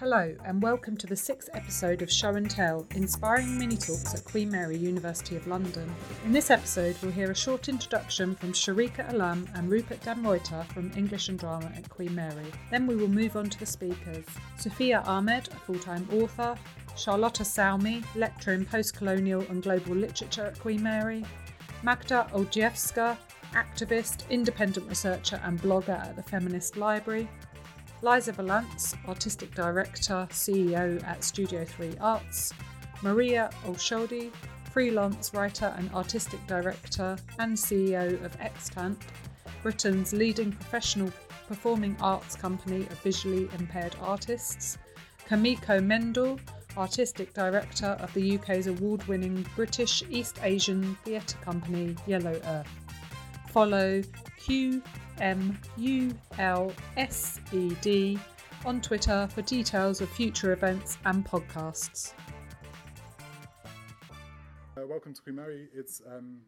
Hello, and welcome to the sixth episode of Show and Tell Inspiring Mini Talks at Queen Mary, University of London. In this episode, we'll hear a short introduction from Sharika Alam and Rupert Dan from English and Drama at Queen Mary. Then we will move on to the speakers Sufia Ahmed, a full time author, Charlotta Salmi, lecturer in post colonial and global literature at Queen Mary, Magda Oldziewska, activist, independent researcher, and blogger at the Feminist Library, Liza Vallance, Artistic Director, CEO at Studio 3 Arts, Maria Oshodi, freelance writer and artistic director and CEO of Extant, Britain's leading professional performing arts company of visually impaired artists, Kumiko Mendl, artistic director of the UK's award winning British East Asian theatre company Yellow Earth. Follow Q M U L S E D on Twitter for details of future events and podcasts. Uh, welcome to Queen Mary. It's um,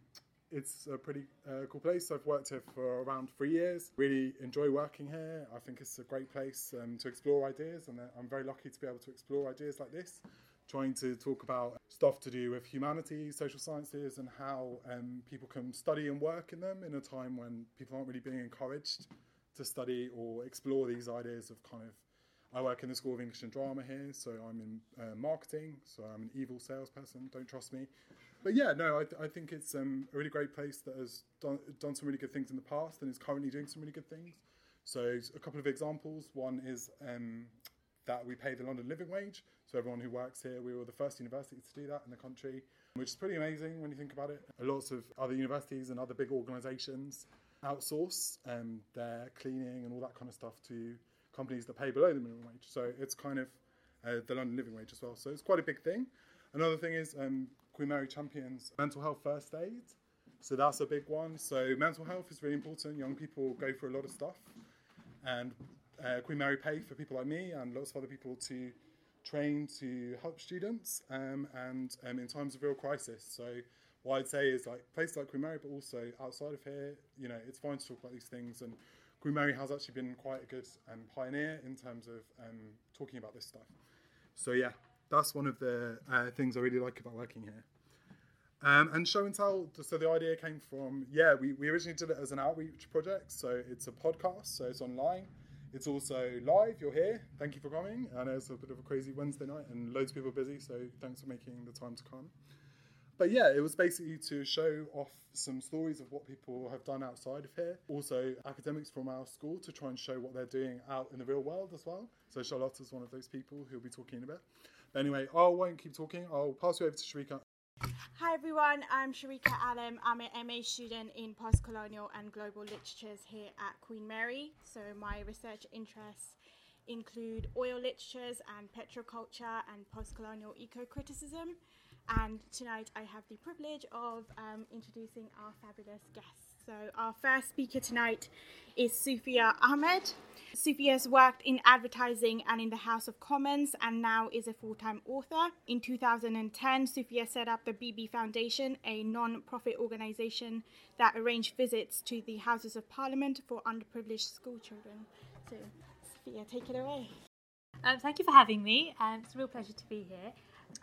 it's a pretty uh, cool place. I've worked here for around three years. Really enjoy working here. I think it's a great place um, to explore ideas, and uh, I'm very lucky to be able to explore ideas like this trying to talk about stuff to do with humanities, social sciences, and how um, people can study and work in them in a time when people aren't really being encouraged to study or explore these ideas of kind of. I work in the School of English and Drama here, so I'm in uh, marketing, so I'm an evil salesperson, don't trust me. But yeah, no, I, th- I think it's um, a really great place that has done, done some really good things in the past and is currently doing some really good things. So, a couple of examples. One is um, that we pay the London living wage. So everyone who works here, we were the first university to do that in the country, which is pretty amazing when you think about it. Lots of other universities and other big organisations outsource um, their cleaning and all that kind of stuff to companies that pay below the minimum wage. So it's kind of uh, the London living wage as well. So it's quite a big thing. Another thing is um, Queen Mary champions mental health first aid. So that's a big one. So mental health is really important. Young people go through a lot of stuff. And uh, Queen Mary Pay for people like me and lots of other people to train to help students um, and um, in times of real crisis. So what I'd say is like places like Queen Mary, but also outside of here, you know, it's fine to talk about these things. And Queen Mary has actually been quite a good um, pioneer in terms of um, talking about this stuff. So yeah, that's one of the uh, things I really like about working here. Um, and show and tell. So the idea came from yeah, we, we originally did it as an outreach project. So it's a podcast, so it's online. It's also live. You're here. Thank you for coming. I know it's a bit of a crazy Wednesday night and loads of people are busy, so thanks for making the time to come. But yeah, it was basically to show off some stories of what people have done outside of here. Also, academics from our school to try and show what they're doing out in the real world as well. So Charlotte is one of those people who'll be talking a bit. But anyway, I won't keep talking. I'll pass you over to Sharika Hi everyone, I'm Sharika Alam. I'm an MA student in postcolonial and global literatures here at Queen Mary. So my research interests include oil literatures and petroculture and postcolonial eco-criticism. And tonight I have the privilege of um, introducing our fabulous guests. So, our first speaker tonight is Sufia Ahmed. Sufia has worked in advertising and in the House of Commons and now is a full time author. In 2010, Sufia set up the BB Foundation, a non profit organisation that arranged visits to the Houses of Parliament for underprivileged school children. So, Sufia, take it away. Um, thank you for having me. Um, it's a real pleasure to be here.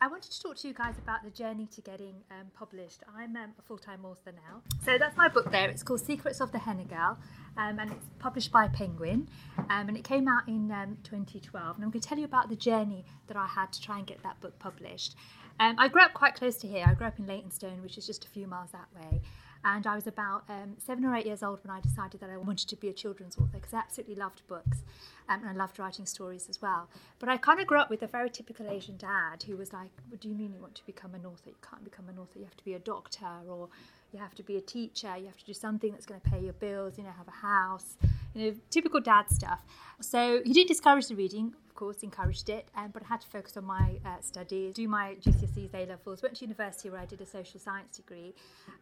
I wanted to talk to you guys about the journey to getting um, published. I'm um, a full time author now. So that's my book there. It's called Secrets of the Henna Girl um, and it's published by Penguin. Um, and it came out in um, 2012. And I'm going to tell you about the journey that I had to try and get that book published. Um, I grew up quite close to here. I grew up in Leytonstone, which is just a few miles that way. And I was about um, seven or eight years old when I decided that I wanted to be a children's author because I absolutely loved books um, and I loved writing stories as well. But I kind of grew up with a very typical Asian dad who was like, What do you mean you want to become an author? You can't become an author, you have to be a doctor or you have to be a teacher, you have to do something that's going to pay your bills, you know, have a house, you know, typical dad stuff. So he didn't discourage the reading, course, encouraged it, um, but I had to focus on my uh, studies, do my GCSEs, A levels, went to university where I did a social science degree,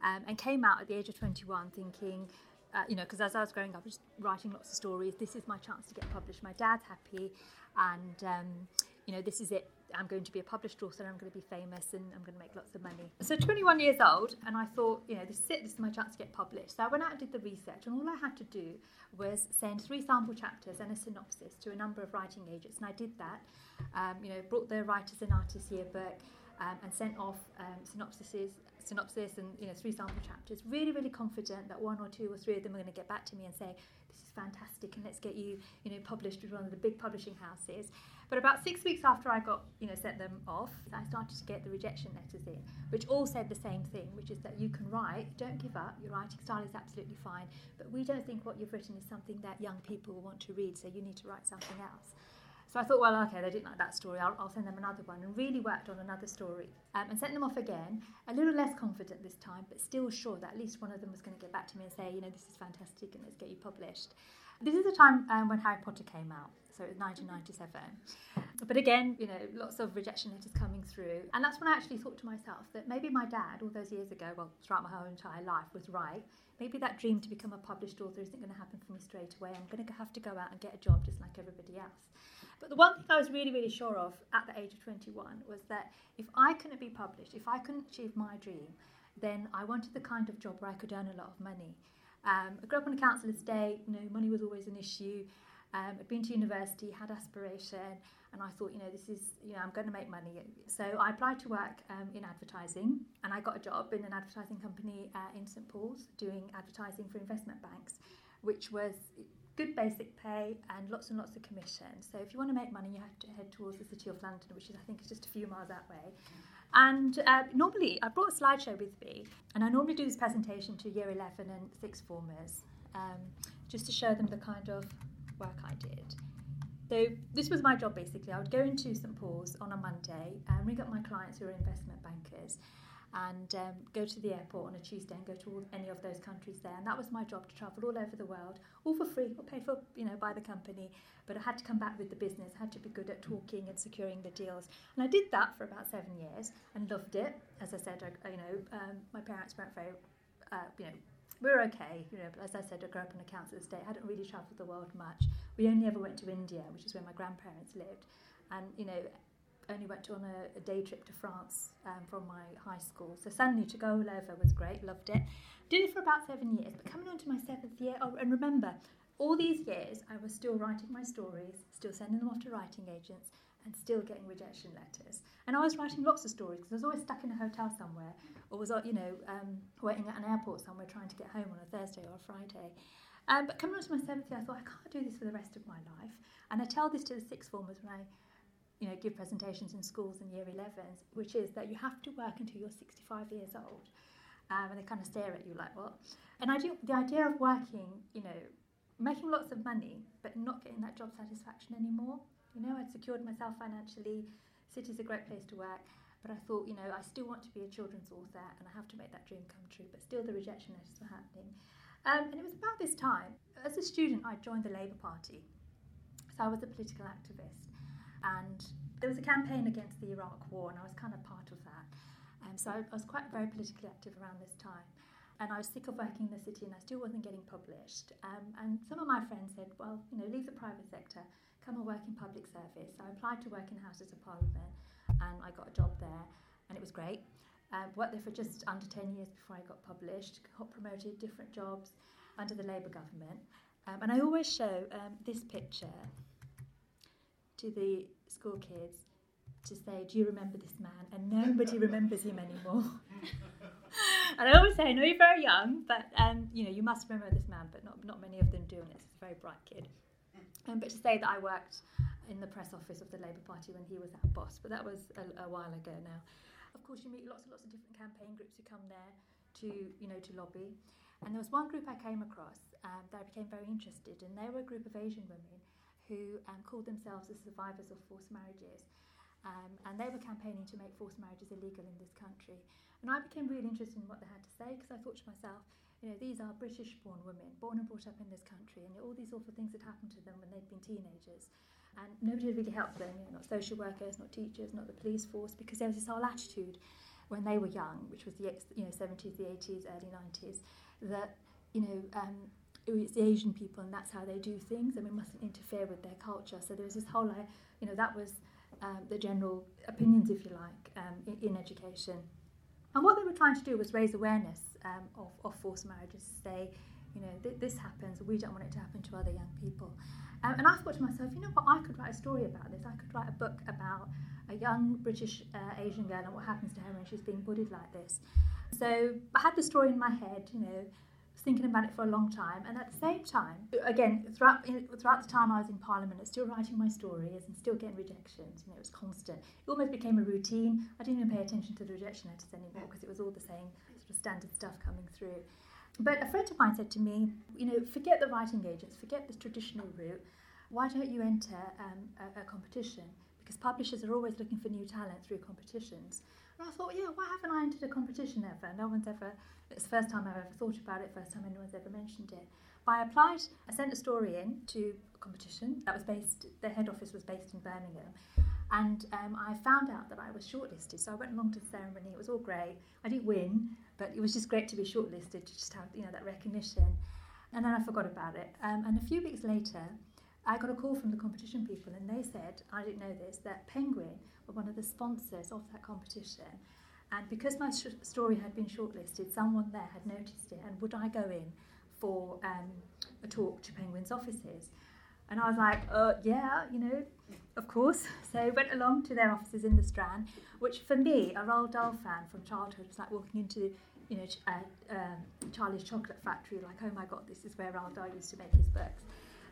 um, and came out at the age of 21 thinking, uh, you know, because as I was growing up, I was writing lots of stories. This is my chance to get published. My dad's happy, and um, you know, this is it. I'm going to be a published author. and I'm going to be famous, and I'm going to make lots of money. So 21 years old, and I thought, you know, this is it. This is my chance to get published. So I went out and did the research, and all I had to do was send three sample chapters and a synopsis to a number of writing agents, and I did that. Um, you know, brought the Writers and Artists Yearbook um, and sent off um, synopsises, synopsis and you know three sample chapters. Really, really confident that one or two or three of them are going to get back to me and say, "This is fantastic, and let's get you you know published with one of the big publishing houses." But about six weeks after I got you know sent them off, I started to get the rejection letters in, which all said the same thing, which is that you can write, don't give up, your writing style is absolutely fine, but we don't think what you've written is something that young people want to read, so you need to write something else. So I thought, well, okay, they didn't like that story. I'll, I'll send them another one, and really worked on another story, um, and sent them off again. A little less confident this time, but still sure that at least one of them was going to get back to me and say, you know, this is fantastic, and let's get you published. This is the time um, when Harry Potter came out, so it was 1997. But again, you know, lots of rejection letters coming through, and that's when I actually thought to myself that maybe my dad, all those years ago, well, throughout my whole entire life, was right. Maybe that dream to become a published author isn't going to happen for me straight away. I'm going to have to go out and get a job just like everybody else. But the one thing I was really, really sure of at the age of 21 was that if I couldn't be published, if I couldn't achieve my dream, then I wanted the kind of job where I could earn a lot of money. Um, I grew up on a council estate, you know, money was always an issue. Um, I'd been to university, had aspiration, and I thought, you know, this is, you know, I'm going to make money. So I applied to work um, in advertising, and I got a job in an advertising company uh, in St Paul's doing advertising for investment banks, which was good basic pay and lots and lots of commission. So if you want to make money, you have to head towards the City of London, which is I think is just a few miles that way. And uh, normally, I brought a slideshow with me, and I normally do this presentation to Year 11 and sixth formers, um, just to show them the kind of work I did. So this was my job basically. I would go into St Paul's on a Monday and ring up my clients who are investment bankers and um, go to the airport on a Tuesday and go to all, any of those countries there. And that was my job to travel all over the world, all for free, or paid for, you know, by the company. But I had to come back with the business, had to be good at talking and securing the deals. And I did that for about seven years and loved it. As I said, I, you know, um, my parents weren't very, uh, you know, were okay. You know, as I said, I grew up on a council estate. I hadn't really travelled the world much. We only ever went to India, which is where my grandparents lived. And, you know, only went on a, a day trip to France um, from my high school. So suddenly to go all over was great, loved it. Did it for about seven years, but coming on to my seventh year, oh, and remember, all these years I was still writing my stories, still sending them off to writing agents, and still getting rejection letters. And I was writing lots of stories because I was always stuck in a hotel somewhere, or was, you know, um, waiting at an airport somewhere trying to get home on a Thursday or a Friday. Um, but coming on to my seventh year, I thought I can't do this for the rest of my life. And I tell this to the sixth formers when I you know, give presentations in schools in year 11s, which is that you have to work until you're 65 years old. Um, and they kind of stare at you like, what? And I do, the idea of working, you know, making lots of money, but not getting that job satisfaction anymore. You know, I'd secured myself financially. City's a great place to work. But I thought, you know, I still want to be a children's author and I have to make that dream come true. But still, the rejection letters were happening. Um, and it was about this time, as a student, I joined the Labour Party. So I was a political activist. And there was a campaign against the Iraq War, and I was kind of part of that. Um, so I, I was quite very politically active around this time. And I was sick of working in the city, and I still wasn't getting published. Um, and some of my friends said, "Well, you know, leave the private sector, come and work in public service." So I applied to work in Houses of Parliament, and I got a job there, and it was great. Um, worked there for just under 10 years before I got published, got promoted, different jobs under the Labour government. Um, and I always show um, this picture to the school kids to say, Do you remember this man? And nobody remembers him anymore. and I always say, I know you're very young, but um, you know, you must remember this man, but not, not many of them do, and it's a very bright kid. Um, but to say that I worked in the press office of the Labour Party when he was our boss, but that was a, a while ago now. Of course, you meet lots and lots of different campaign groups who come there to, you know, to lobby. And there was one group I came across um, that I became very interested in. They were a group of Asian women who um, called themselves the survivors of forced marriages. Um, and they were campaigning to make forced marriages illegal in this country. And I became really interested in what they had to say because I thought to myself, you know, these are British born women, born and brought up in this country, and all these awful things had happened to them when they'd been teenagers. And nobody had really helped them, you know, not social workers, not teachers, not the police force, because there was this whole attitude when they were young, which was the you know 70s, the 80s, early 90s, that you know um, it's the Asian people and that's how they do things and we mustn't interfere with their culture. So there was this whole, you know, that was um, the general opinions, if you like, um, in, in, education. And what they were trying to do was raise awareness um, of, of forced marriages, say, you know, th- this happens, we don't want it to happen to other young people. Um, and I thought to myself, you know what, I could write a story about this. I could write a book about a young British uh, Asian girl and what happens to her when she's being bullied like this. So I had the story in my head, you know, thinking about it for a long time. And at the same time, again, throughout, throughout the time I was in Parliament, I was still writing my stories and still getting rejections. You know, it was constant. It almost became a routine. I didn't even pay attention to the rejection letters anymore because it was all the same standard stuff coming through. But a friend of mine said to me, you know, forget the writing agents, forget the traditional route. Why don't you enter um, a, a competition? Because publishers are always looking for new talent through competitions. And I thought, yeah, why haven't I entered a competition ever? No one's ever, it's the first time I've ever thought about it, first time anyone's ever mentioned it. But I applied, I sent a story in to a competition that was based, the head office was based in Birmingham. And um, I found out that I was shortlisted. So I went along to the ceremony, it was all great. I didn't win, but it was just great to be shortlisted, to just have, you know, that recognition. And then I forgot about it. Um, and a few weeks later, I got a call from the competition people, and they said, I didn't know this, that Penguin were one of the sponsors of that competition. And because my sh- story had been shortlisted, someone there had noticed it, and would I go in for um, a talk to Penguin's offices? And I was like, uh, yeah, you know, of course. So I went along to their offices in the Strand, which for me, a Roald Dahl fan from childhood, was like walking into, you know, uh, um, Charlie's Chocolate Factory, like, oh my God, this is where Roald Dahl used to make his books.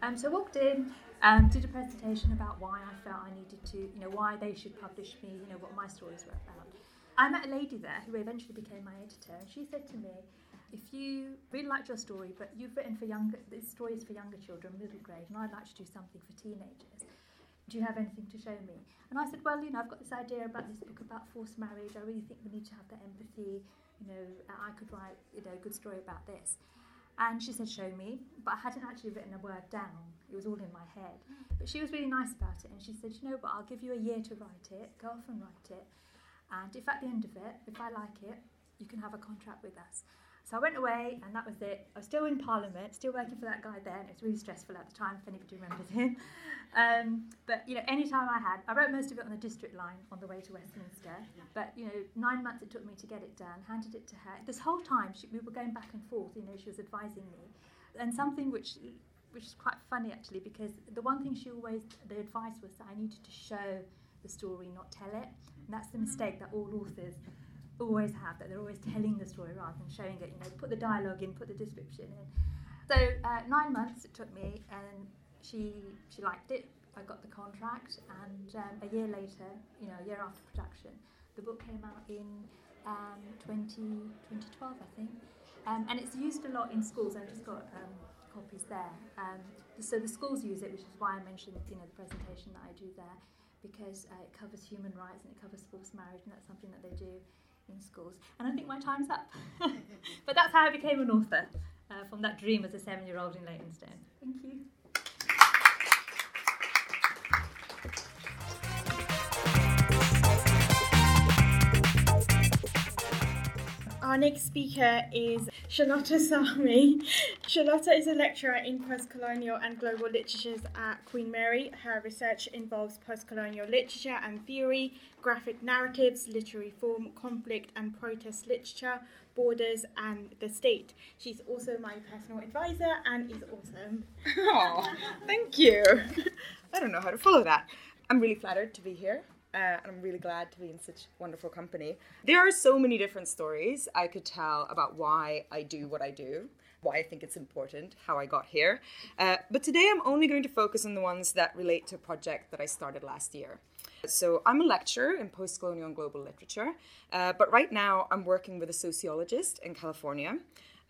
Um, so I walked in, um, did a presentation about why I felt I needed to, you know, why they should publish me, you know, what my stories were about. I met a lady there who eventually became my editor, and she said to me, if you really liked your story, but you've written for younger, this story is for younger children, middle grade, and I'd like to do something for teenagers. Do you have anything to show me? And I said, well, you know, I've got this idea about this book about forced marriage. I really think we need to have that empathy. You know, I could write, you know, a good story about this. And she said, Show me. But I hadn't actually written a word down, it was all in my head. But she was really nice about it. And she said, You know what, I'll give you a year to write it, go off and write it. And if at the end of it, if I like it, you can have a contract with us. So I went away, and that was it. I was still in Parliament, still working for that guy then. It was really stressful at the time, if anybody remembers him. Um, but you know, any time I had, I wrote most of it on the district line on the way to Westminster. But you know, nine months it took me to get it done. Handed it to her. This whole time she, we were going back and forth. You know, she was advising me, and something which which is quite funny actually because the one thing she always the advice was that I needed to show the story, not tell it. And that's the mistake that all authors always have that they're always telling the story rather than showing it. You know, put the dialogue in, put the description in. So uh, nine months it took me, and she she liked it. I got the contract, and um, a year later, you know, a year after production, the book came out in um, 20, 2012, I think. Um, and it's used a lot in schools. I've just got um, copies there. Um, so the schools use it, which is why I mentioned, you know, the presentation that I do there, because uh, it covers human rights and it covers forced marriage, and that's something that they do in schools. And I think my time's up. but that's how I became an author, uh, from that dream as a seven-year-old in Leytonstone. Thank you. Our next speaker is Charlotta Sami. Charlotta is a lecturer in post-colonial and global literatures at Queen Mary. Her research involves post-colonial literature and theory, graphic narratives, literary form, conflict and protest literature, borders and the state. She's also my personal advisor and is awesome. Oh, thank you. I don't know how to follow that. I'm really flattered to be here. Uh, and I'm really glad to be in such wonderful company. There are so many different stories I could tell about why I do what I do, why I think it's important, how I got here. Uh, but today I'm only going to focus on the ones that relate to a project that I started last year. So I'm a lecturer in post-colonial and global literature, uh, but right now I'm working with a sociologist in California.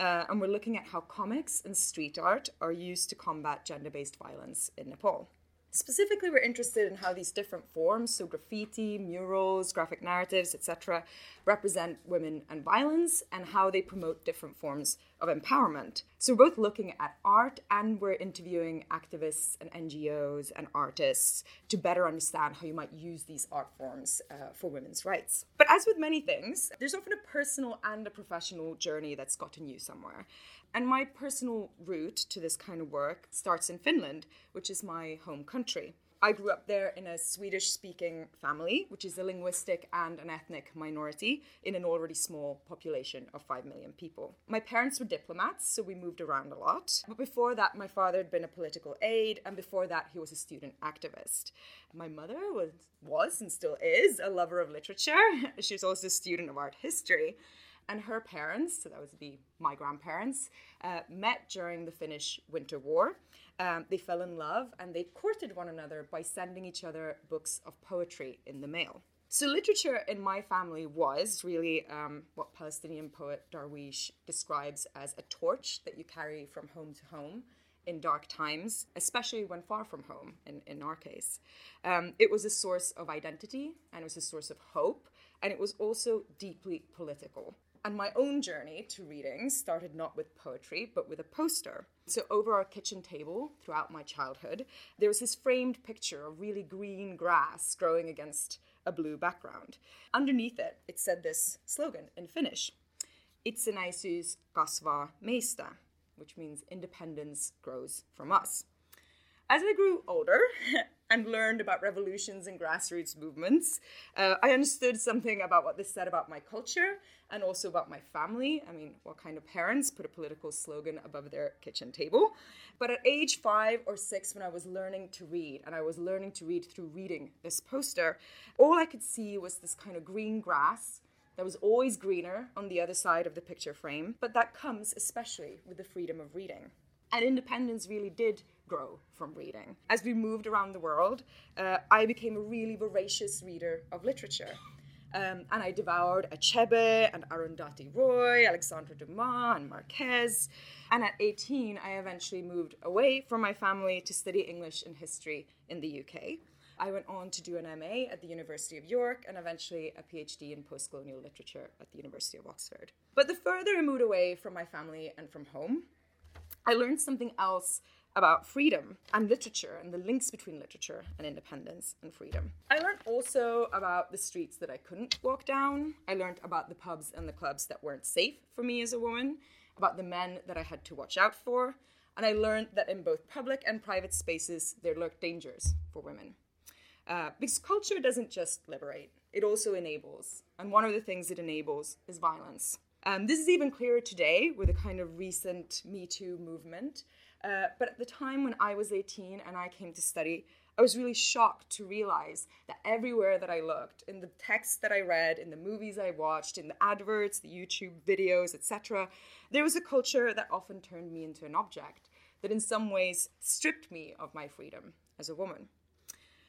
Uh, and we're looking at how comics and street art are used to combat gender based violence in Nepal. Specifically, we're interested in how these different forms, so graffiti, murals, graphic narratives, etc., represent women and violence and how they promote different forms of empowerment. So, we're both looking at art and we're interviewing activists and NGOs and artists to better understand how you might use these art forms uh, for women's rights. But as with many things, there's often a personal and a professional journey that's gotten you somewhere. And my personal route to this kind of work starts in Finland, which is my home country. I grew up there in a Swedish speaking family, which is a linguistic and an ethnic minority in an already small population of 5 million people. My parents were diplomats, so we moved around a lot. But before that, my father had been a political aide, and before that, he was a student activist. My mother was, was and still is a lover of literature. She's also a student of art history and her parents, so that would be my grandparents, uh, met during the Finnish Winter War. Um, they fell in love and they courted one another by sending each other books of poetry in the mail. So, literature in my family was really um, what Palestinian poet Darwish describes as a torch that you carry from home to home in dark times, especially when far from home, in, in our case. Um, it was a source of identity and it was a source of hope, and it was also deeply political. And my own journey to reading started not with poetry, but with a poster. So, over our kitchen table throughout my childhood, there was this framed picture of really green grass growing against a blue background. Underneath it, it said this slogan in Finnish Itsenäisyys kasvaa meistä, which means independence grows from us. As I grew older and learned about revolutions and grassroots movements, uh, I understood something about what this said about my culture and also about my family. I mean, what kind of parents put a political slogan above their kitchen table? But at age five or six, when I was learning to read, and I was learning to read through reading this poster, all I could see was this kind of green grass that was always greener on the other side of the picture frame, but that comes especially with the freedom of reading. And independence really did grow from reading. As we moved around the world, uh, I became a really voracious reader of literature. Um, and I devoured Achebe and Arundhati Roy, Alexandre Dumas, and Marquez. And at 18, I eventually moved away from my family to study English and history in the UK. I went on to do an MA at the University of York and eventually a PhD in post colonial literature at the University of Oxford. But the further I moved away from my family and from home, I learned something else about freedom and literature and the links between literature and independence and freedom. I learned also about the streets that I couldn't walk down. I learned about the pubs and the clubs that weren't safe for me as a woman, about the men that I had to watch out for, and I learned that in both public and private spaces there lurk dangers for women. Uh, because culture doesn't just liberate, it also enables. And one of the things it enables is violence. Um, this is even clearer today with the kind of recent Me Too movement. Uh, but at the time when I was 18 and I came to study, I was really shocked to realize that everywhere that I looked, in the texts that I read, in the movies I watched, in the adverts, the YouTube videos, etc., there was a culture that often turned me into an object, that in some ways stripped me of my freedom as a woman.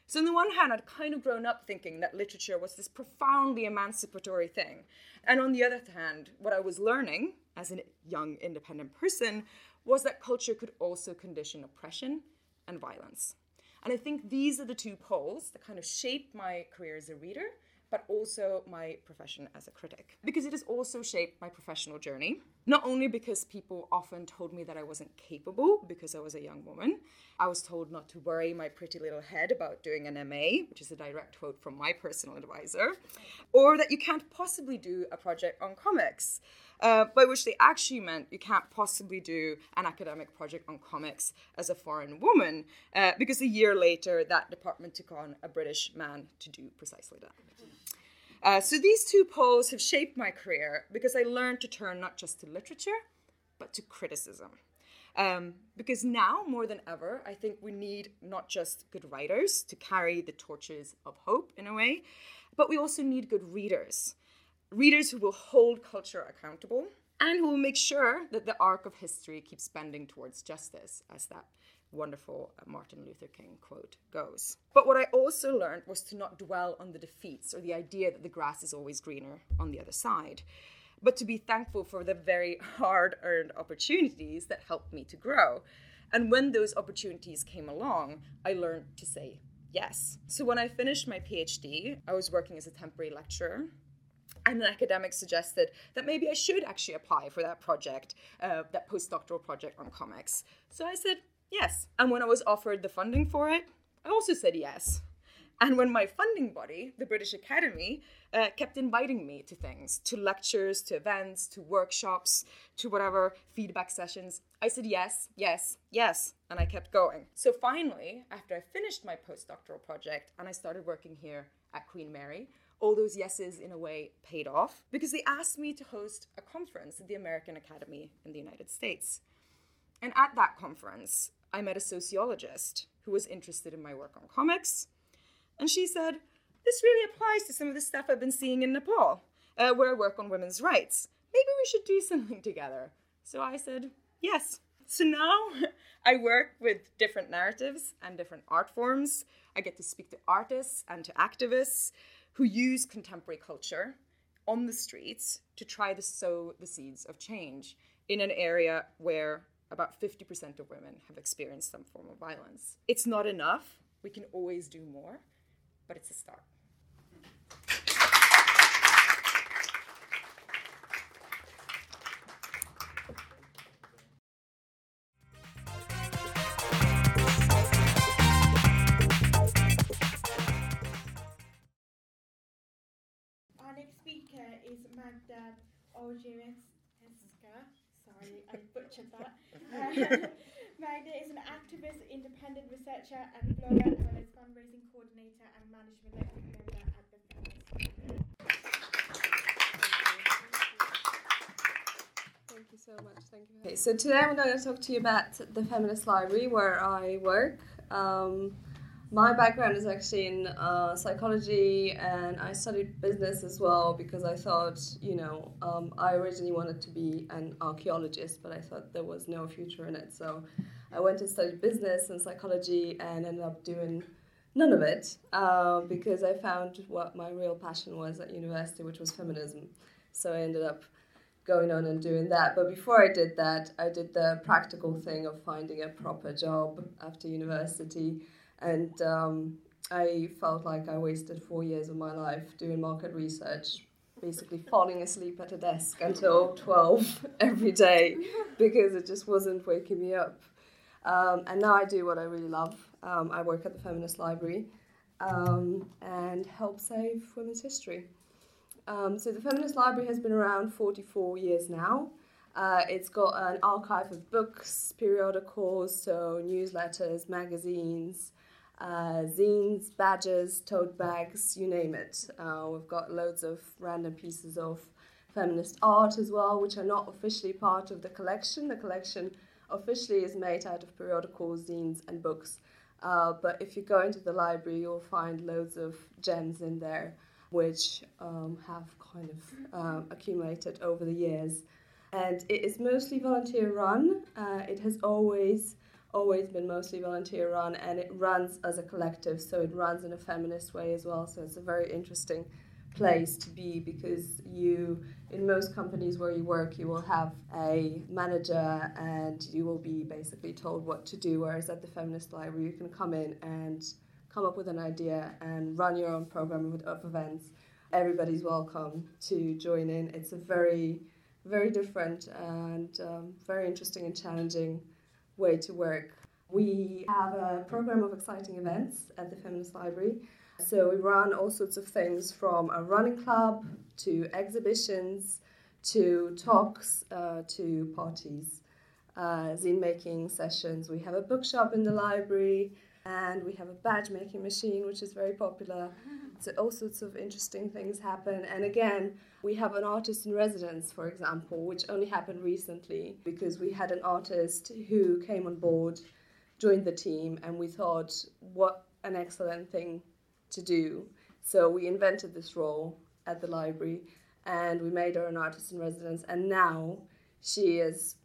So, on the one hand, I'd kind of grown up thinking that literature was this profoundly emancipatory thing. And on the other hand, what I was learning as a young independent person was that culture could also condition oppression and violence. And I think these are the two poles that kind of shaped my career as a reader but also my profession as a critic. Because it has also shaped my professional journey, not only because people often told me that I wasn't capable because I was a young woman. I was told not to worry my pretty little head about doing an MA, which is a direct quote from my personal advisor, or that you can't possibly do a project on comics. Uh, by which they actually meant you can't possibly do an academic project on comics as a foreign woman, uh, because a year later that department took on a British man to do precisely that. Uh, so these two poles have shaped my career because I learned to turn not just to literature, but to criticism. Um, because now, more than ever, I think we need not just good writers to carry the torches of hope in a way, but we also need good readers. Readers who will hold culture accountable and who will make sure that the arc of history keeps bending towards justice, as that wonderful uh, Martin Luther King quote goes. But what I also learned was to not dwell on the defeats or the idea that the grass is always greener on the other side, but to be thankful for the very hard earned opportunities that helped me to grow. And when those opportunities came along, I learned to say yes. So when I finished my PhD, I was working as a temporary lecturer and an academic suggested that maybe I should actually apply for that project, uh, that postdoctoral project on comics. So I said, Yes. And when I was offered the funding for it, I also said yes. And when my funding body, the British Academy, uh, kept inviting me to things, to lectures, to events, to workshops, to whatever feedback sessions, I said yes, yes, yes, and I kept going. So finally, after I finished my postdoctoral project and I started working here at Queen Mary, all those yeses in a way paid off because they asked me to host a conference at the American Academy in the United States. And at that conference, I met a sociologist who was interested in my work on comics. And she said, This really applies to some of the stuff I've been seeing in Nepal, uh, where I work on women's rights. Maybe we should do something together. So I said, Yes. So now I work with different narratives and different art forms. I get to speak to artists and to activists who use contemporary culture on the streets to try to sow the seeds of change in an area where about 50% of women have experienced some form of violence. It's not enough. We can always do more, but it's a start. Our next speaker is Magda Olszewska. Sorry, I butchered that. Uh, Magda is an activist, independent researcher, and blogger, as well as fundraising coordinator and management member at the Feminist. Thank you so much. Thank you. Okay, so today I'm going to talk to you about the Feminist Library where I work. Um, my background is actually in uh, psychology and I studied business as well because I thought, you know, um, I originally wanted to be an archaeologist, but I thought there was no future in it. So I went to study business and psychology and ended up doing none of it uh, because I found what my real passion was at university, which was feminism. So I ended up going on and doing that. But before I did that, I did the practical thing of finding a proper job after university. And um, I felt like I wasted four years of my life doing market research, basically falling asleep at a desk until 12 every day because it just wasn't waking me up. Um, and now I do what I really love. Um, I work at the Feminist Library um, and help save women's history. Um, so the Feminist Library has been around 44 years now. Uh, it's got an archive of books, periodicals, so newsletters, magazines, uh, zines, badges, tote bags, you name it. Uh, we've got loads of random pieces of feminist art as well, which are not officially part of the collection. The collection officially is made out of periodicals, zines, and books. Uh, but if you go into the library, you'll find loads of gems in there, which um, have kind of um, accumulated over the years. And it is mostly volunteer run. Uh, it has always always been mostly volunteer run and it runs as a collective so it runs in a feminist way as well. So it's a very interesting place to be because you in most companies where you work you will have a manager and you will be basically told what to do whereas at the feminist library you can come in and come up with an idea and run your own program of events. Everybody's welcome to join in. It's a very very different and um, very interesting and challenging way to work. We have a program of exciting events at the Feminist Library. So we run all sorts of things from a running club to exhibitions to talks uh, to parties, uh, zine making sessions. We have a bookshop in the library and we have a badge making machine, which is very popular. So all sorts of interesting things happen. And again, we have an artist in residence, for example, which only happened recently because we had an artist who came on board, joined the team, and we thought, what an excellent thing to do. So we invented this role at the library and we made her an artist in residence. And now she is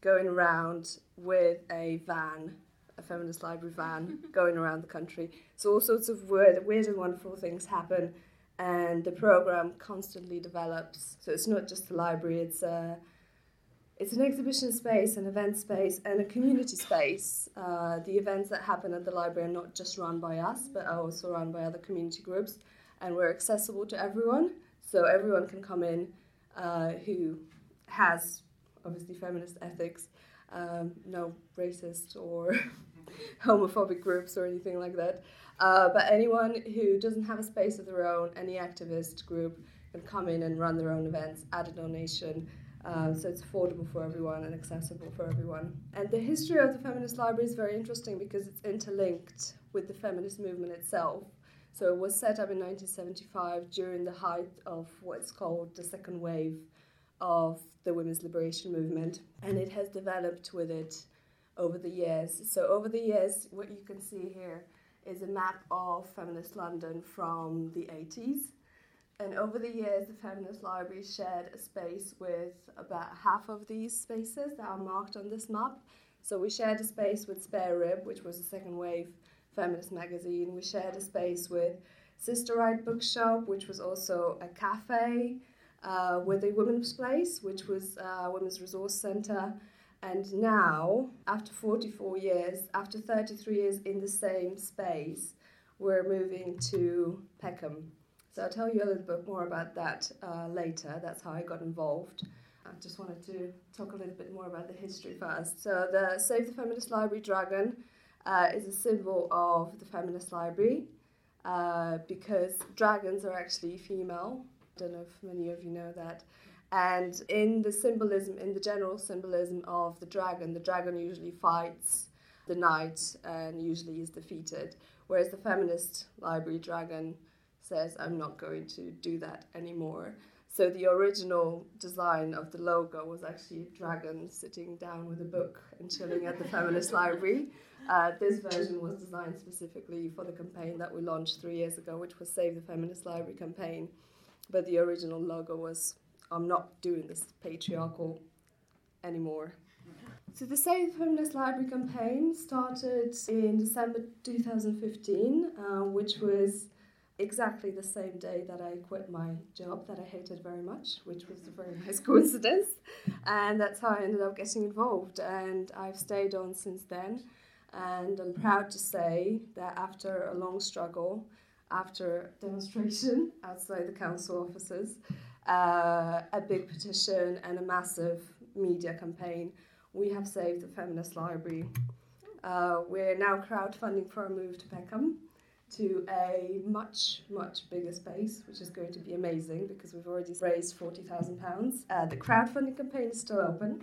going around with a van, a feminist library van, going around the country. So all sorts of weird, weird and wonderful things happen and the program constantly develops. So it's not just a library; it's a it's an exhibition space, an event space, and a community space. Uh, the events that happen at the library are not just run by us, but are also run by other community groups, and we're accessible to everyone. So everyone can come in uh, who has obviously feminist ethics, um, no racist or homophobic groups or anything like that. Uh, but anyone who doesn't have a space of their own, any activist group can come in and run their own events at a donation. Um, so it's affordable for everyone and accessible for everyone. And the history of the Feminist Library is very interesting because it's interlinked with the feminist movement itself. So it was set up in 1975 during the height of what's called the second wave of the women's liberation movement, and it has developed with it over the years. So over the years, what you can see here is a map of feminist London from the 80s. And over the years, the Feminist Library shared a space with about half of these spaces that are marked on this map. So we shared a space with Spare Rib, which was a second wave feminist magazine. We shared a space with Sisterwrite Bookshop, which was also a cafe, uh, with a women's place, which was a women's resource center. And now, after 44 years, after 33 years in the same space, we're moving to Peckham. So I'll tell you a little bit more about that uh, later. That's how I got involved. I just wanted to talk a little bit more about the history first. So the Save the Feminist Library dragon uh, is a symbol of the Feminist Library uh, because dragons are actually female. I don't know if many of you know that. And in the symbolism, in the general symbolism of the dragon, the dragon usually fights the knight and usually is defeated, whereas the feminist library dragon says, I'm not going to do that anymore. So the original design of the logo was actually a dragon sitting down with a book and chilling at the feminist library. Uh, this version was designed specifically for the campaign that we launched three years ago, which was Save the Feminist Library campaign. But the original logo was I'm not doing this patriarchal anymore. So the Save Feminist Library campaign started in December 2015, uh, which was exactly the same day that I quit my job that I hated very much, which was a very nice coincidence. And that's how I ended up getting involved. And I've stayed on since then. And I'm proud to say that after a long struggle, after demonstration outside the council offices, uh, a big petition, and a massive media campaign, we have saved the Feminist Library. Uh, we're now crowdfunding for a move to Peckham to a much, much bigger space, which is going to be amazing because we've already raised £40,000. Uh, the crowdfunding campaign is still open.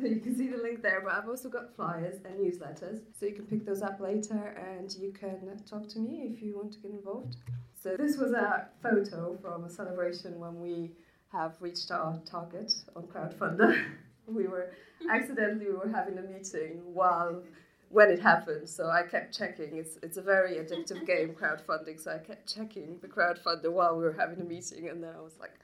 You can see the link there, but I've also got flyers and newsletters, so you can pick those up later and you can talk to me if you want to get involved. So, this was a photo from a celebration when we have reached our target on crowdfunder. we were accidentally we were having a meeting while when it happened. So I kept checking. It's it's a very addictive game, crowdfunding. So I kept checking the crowdfunder while we were having a meeting, and then I was like,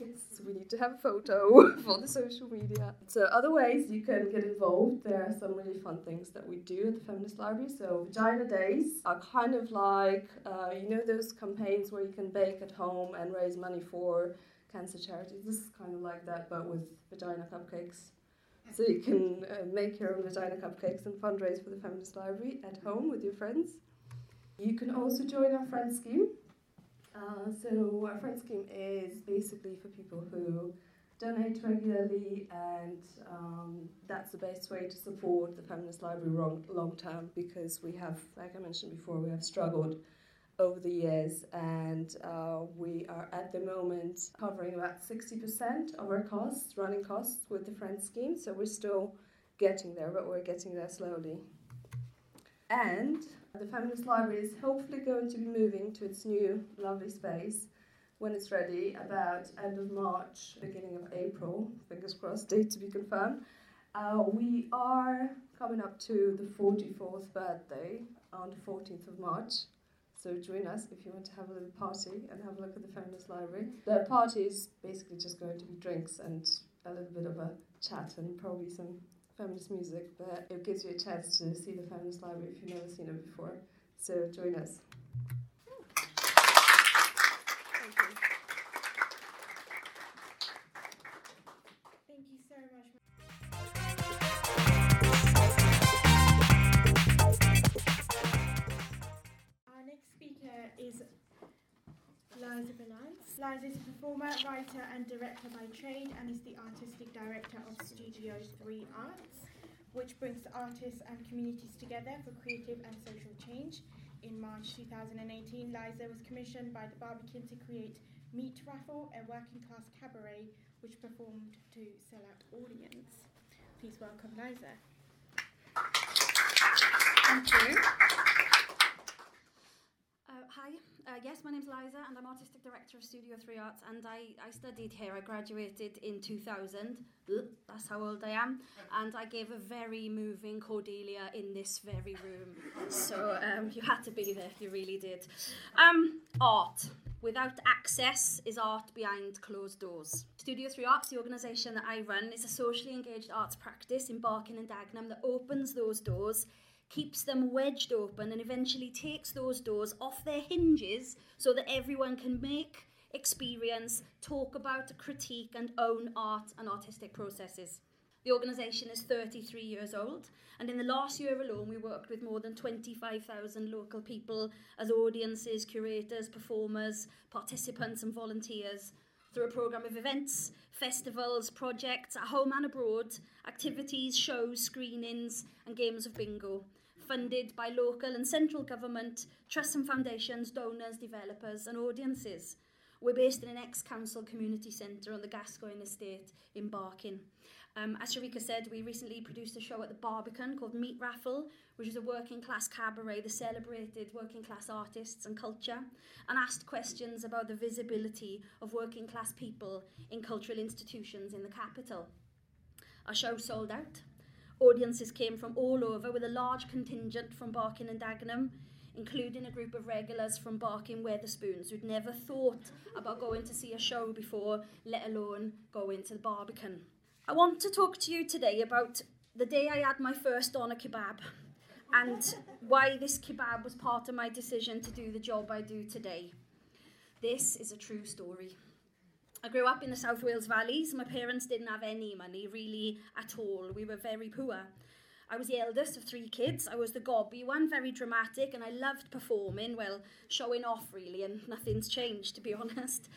yes, we need to have a photo for the social media. So other ways you can get involved. There are some really fun things that we do at the Feminist Library. So Vagina Days are kind of like uh, you know those campaigns where you can bake at home and raise money for cancer charities. This is kind of like that, but with vagina cupcakes. So you can uh, make your own vagina cupcakes and fundraise for the Feminist Library at home with your friends. You can also join our friend scheme. Uh, so our friend scheme is basically for people who donate regularly, and um, that's the best way to support the Feminist Library long, long term because we have, like I mentioned before, we have struggled over the years, and uh, we are at the moment covering about 60% of our costs, running costs, with the friend scheme. So we're still getting there, but we're getting there slowly. And the Feminist Library is hopefully going to be moving to its new lovely space when it's ready, about end of March, beginning of April. Fingers crossed, date to be confirmed. Uh, we are coming up to the 44th birthday on the 14th of March. So join us if you want to have a little party and have a look at the Feminist Library. The party is basically just going to be drinks and a little bit of a chat and probably some feminist music, but it gives you a chance to see the Feminist Library if you've never seen it before. So join us. Performer, writer, and director by trade, and is the artistic director of Studio 3 Arts, which brings artists and communities together for creative and social change. in March 2018, Liza was commissioned by the Barbican to create Meat Raffle, a working class cabaret which performed to sell out audience. Please welcome Liza. Thank you. Hi, uh, yes, my name's Liza and I'm Artistic Director of Studio 3 Arts and I, I studied here. I graduated in 2000. That's how old I am. And I gave a very moving Cordelia in this very room. So um, you had to be there, you really did. Um, art. Without access is art behind closed doors. Studio 3 Arts, the organisation that I run, is a socially engaged arts practice in Barking and Dagenham that opens those doors keeps them wedged open and eventually takes those doors off their hinges so that everyone can make, experience, talk about, critique, and own art and artistic processes. The organisation is 33 years old, and in the last year alone, we worked with more than 25,000 local people as audiences, curators, performers, participants, and volunteers through a programme of events, festivals, projects at home and abroad, activities, shows, screenings, and games of bingo funded by local and central government, trusts and foundations, donors, developers, and audiences. We're based in an ex-council community centre on the Gascoigne estate in Barking. Um, as Sharika said, we recently produced a show at the Barbican called Meat Raffle, which is a working class cabaret that celebrated working class artists and culture, and asked questions about the visibility of working class people in cultural institutions in the capital. Our show sold out, Audiences came from all over with a large contingent from Barking and Dagenham, including a group of regulars from Barking Wetherspoons who'd never thought about going to see a show before, let alone going to the Barbican. I want to talk to you today about the day I had my first doner kebab and why this kebab was part of my decision to do the job I do today. This is a true story. I grew up in the South Wales valleys. My parents didn't have any money, really, at all. We were very poor. I was the eldest of three kids. I was the gobby one, very dramatic, and I loved performing, well, showing off, really, and nothing's changed, to be honest.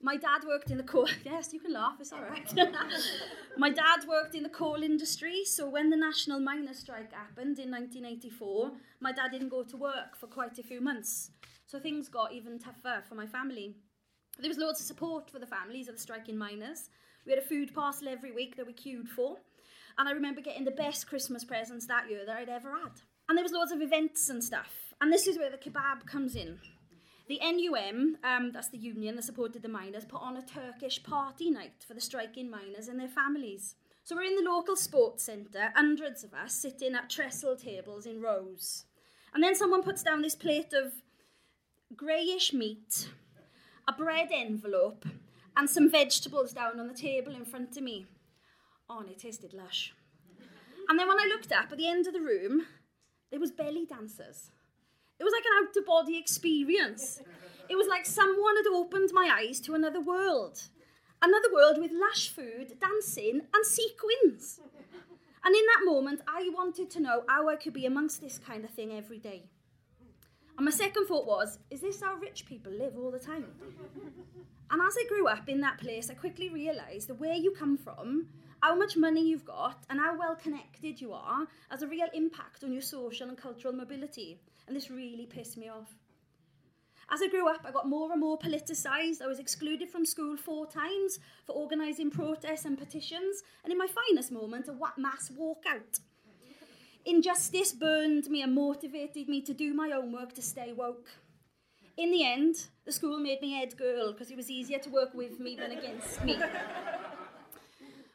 My dad worked in the coal. Yes, you can laugh. It's all right. my dad worked in the coal industry, so when the national miners' strike happened in 1984, my dad didn't go to work for quite a few months. So things got even tougher for my family. There was loads of support for the families of the striking miners. We had a food parcel every week that we queued for. And I remember getting the best Christmas presents that year that I'd ever had. And there was loads of events and stuff. And this is where the kebab comes in. The NUM, um, that's the union that supported the miners, put on a Turkish party night for the striking miners and their families. So we're in the local sports centre, hundreds of us sitting at trestle tables in rows. And then someone puts down this plate of greyish meat a bread envelope, and some vegetables down on the table in front of me. Oh, and it tasted lush. And then when I looked up at the end of the room, there was belly dancers. It was like an out of body experience. It was like someone had opened my eyes to another world. Another world with lush food, dancing, and sequins. And in that moment, I wanted to know how I could be amongst this kind of thing every day. And my second thought was, is this how rich people live all the time? And as I grew up in that place, I quickly realised that where you come from, how much money you've got, and how well connected you are has a real impact on your social and cultural mobility. And this really pissed me off. As I grew up, I got more and more politicised. I was excluded from school four times for organising protests and petitions, and in my finest moment, a mass walkout. Injustice burned me and motivated me to do my own work to stay woke. In the end, the school made me head girl because it was easier to work with me than against me.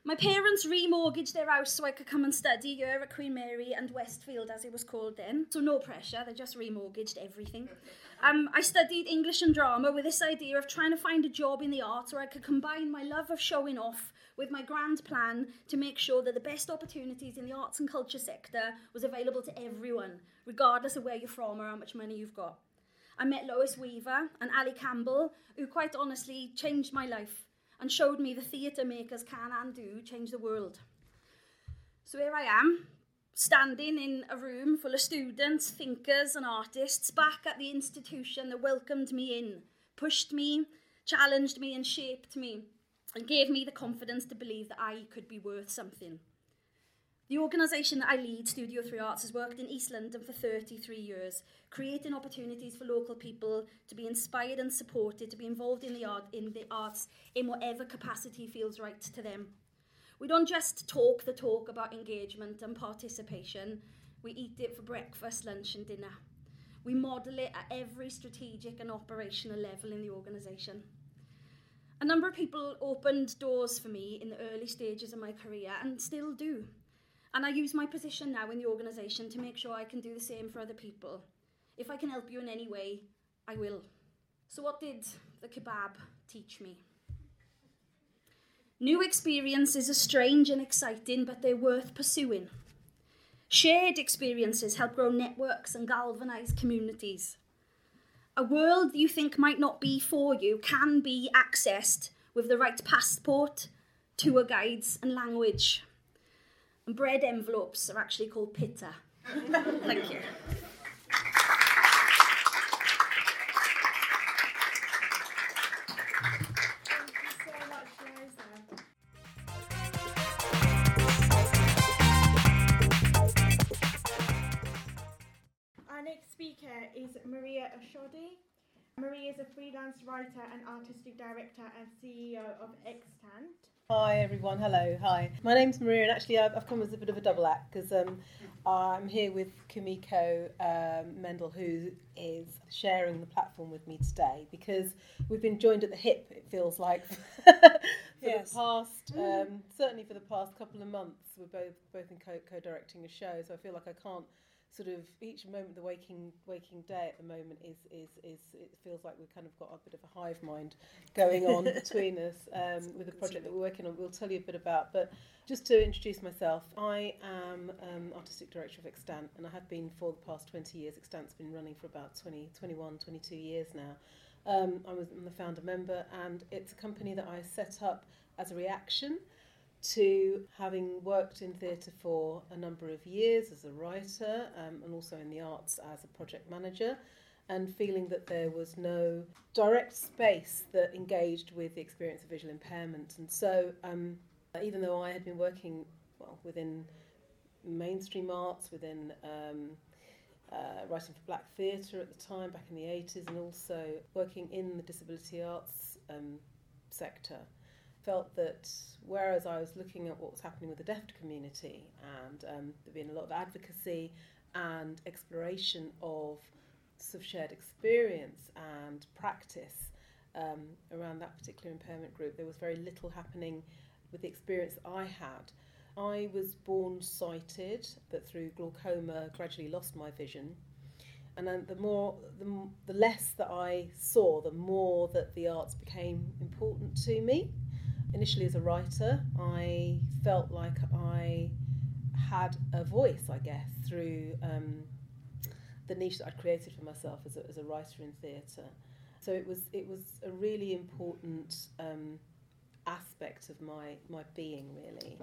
My parents remortgaged their house so I could come and study here at Queen Mary and Westfield, as it was called then. So no pressure, they just remortgaged everything. Um, I studied English and drama with this idea of trying to find a job in the arts where I could combine my love of showing off with my grand plan to make sure that the best opportunities in the arts and culture sector was available to everyone, regardless of where you're from or how much money you've got. I met Lois Weaver and Ali Campbell, who quite honestly changed my life and showed me the theatre makers can and do change the world. So here I am, standing in a room full of students, thinkers, and artists back at the institution that welcomed me in, pushed me, challenged me, and shaped me, and gave me the confidence to believe that I could be worth something. The organisation that I lead, Studio 3 Arts, has worked in East London for 33 years, creating opportunities for local people to be inspired and supported, to be involved in the, art, in the arts in whatever capacity feels right to them. We don't just talk the talk about engagement and participation, we eat it for breakfast, lunch, and dinner. We model it at every strategic and operational level in the organisation. A number of people opened doors for me in the early stages of my career and still do. And I use my position now in the organisation to make sure I can do the same for other people. If I can help you in any way, I will. So, what did the kebab teach me? New experiences are strange and exciting, but they're worth pursuing. Shared experiences help grow networks and galvanise communities. A world you think might not be for you can be accessed with the right passport, tour guides, and language. And bread envelopes are actually called pitta. Thank you. A freelance writer and artistic director and CEO of Extant. Hi everyone, hello, hi. My name's Maria, and actually I've, I've come as a bit of a double act because um, I'm here with Kumiko um, Mendl, who is sharing the platform with me today because we've been joined at the hip. It feels like for Yes. the past, um, certainly for the past couple of months, we're both both in co- co-directing a show. So I feel like I can't sort of each moment the waking waking day at the moment is is is it feels like we've kind of got a bit of a hive mind going on between us um, with the project that we're working on. We'll tell you a bit about, but just to introduce myself, I am um, artistic director of Extant, and I have been for the past 20 years. Extant's been running for about 20, 21, 22 years now. Um, I was I'm the founder member, and it's a company that I set up as a reaction to having worked in theatre for a number of years as a writer um, and also in the arts as a project manager, and feeling that there was no direct space that engaged with the experience of visual impairment. And so, um, even though I had been working well within mainstream arts, within um, uh, writing for Black Theatre at the time, back in the 80s, and also working in the disability arts um, sector, felt that whereas I was looking at what was happening with the deaf community and um, there being a lot of advocacy and exploration of sort of shared experience and practice um, around that particular impairment group, there was very little happening with the experience I had. I was born sighted, but through glaucoma gradually lost my vision. And then the more, the, the less that I saw, the more that the arts became important to me. Initially, as a writer, I felt like I had a voice, I guess, through um, the niche that I'd created for myself as a, as a writer in theatre. So it was it was a really important um, aspect of my my being, really,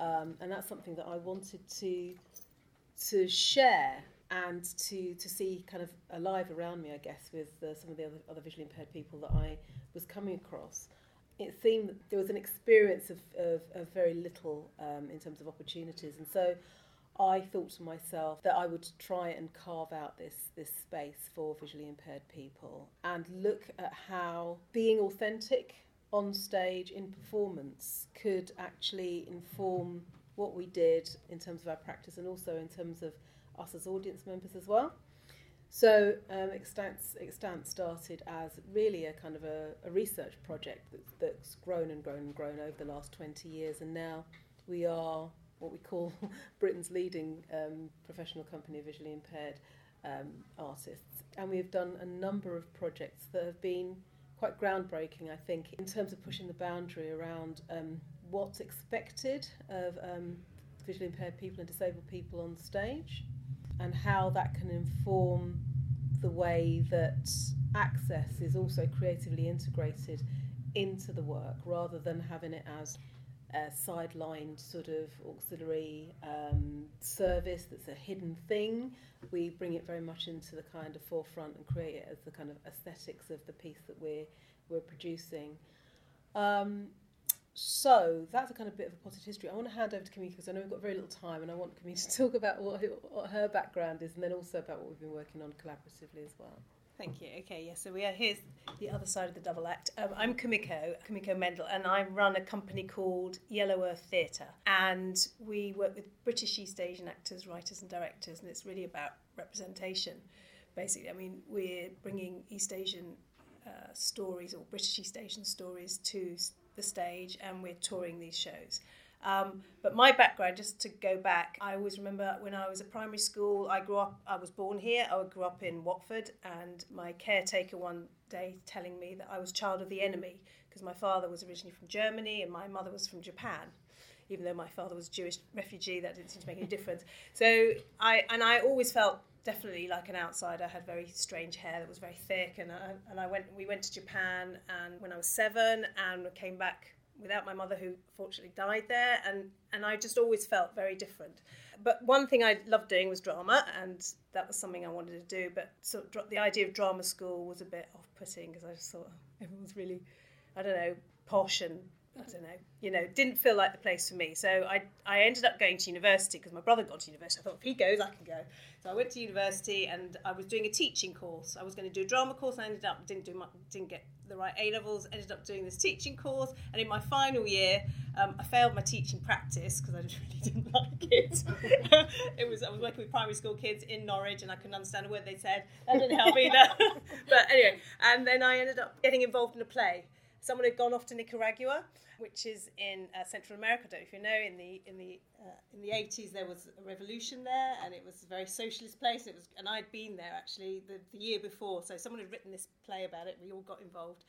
um, and that's something that I wanted to to share and to to see kind of alive around me, I guess, with uh, some of the other, other visually impaired people that I was coming across. It seemed there was an experience of, of, of very little um, in terms of opportunities, and so I thought to myself that I would try and carve out this this space for visually impaired people and look at how being authentic on stage in performance could actually inform what we did in terms of our practice and also in terms of us as audience members as well. So um, Extant, Extant started as really a kind of a, a research project that's, that's grown and grown and grown over the last 20 years and now we are what we call Britain's leading um, professional company of visually impaired um, artists. And we've done a number of projects that have been quite groundbreaking, I think, in terms of pushing the boundary around um, what's expected of um, visually impaired people and disabled people on stage and how that can inform the way that access is also creatively integrated into the work rather than having it as a sidelined sort of auxiliary um, service that's a hidden thing. We bring it very much into the kind of forefront and create it as the kind of aesthetics of the piece that we're we're producing. Um, so that's a kind of bit of a potted history. I want to hand over to Camille because I know we've got very little time, and I want Camille to talk about what, what her background is, and then also about what we've been working on collaboratively as well. Thank you. Okay, yeah, so we are here's the other side of the double act. Um, I'm Kumiko, Kumiko Mendl, and I run a company called Yellow Earth Theatre. And we work with British East Asian actors, writers, and directors, and it's really about representation, basically. I mean, we're bringing East Asian uh, stories or British East Asian stories to the stage, and we're touring these shows. Um, but my background, just to go back, I always remember when I was at primary school, I grew up, I was born here, I grew up in Watford, and my caretaker one day telling me that I was child of the enemy because my father was originally from Germany and my mother was from Japan. Even though my father was a Jewish refugee, that didn't seem to make any difference. So I and I always felt definitely like an outsider. I had very strange hair that was very thick, and I, and I went. We went to Japan, and when I was seven, and came back without my mother, who fortunately died there, and and I just always felt very different. But one thing I loved doing was drama, and that was something I wanted to do. But sort of the idea of drama school was a bit off-putting because I just thought everyone's really, I don't know, posh and I don't know, you know, didn't feel like the place for me. So I, I ended up going to university because my brother got to university. I thought if he goes, I can go. So I went to university and I was doing a teaching course. I was going to do a drama course. I ended up didn't do my, didn't get the right A levels. Ended up doing this teaching course. And in my final year, um, I failed my teaching practice because I just really didn't like it. it was I was working with primary school kids in Norwich and I couldn't understand a word they said. That didn't help either. but anyway, and then I ended up getting involved in a play someone had gone off to Nicaragua, which is in uh, Central America. I don't know if you know. In the in the uh, in the eighties, there was a revolution there, and it was a very socialist place. It was, and I'd been there actually the, the year before. So someone had written this play about it. We all got involved,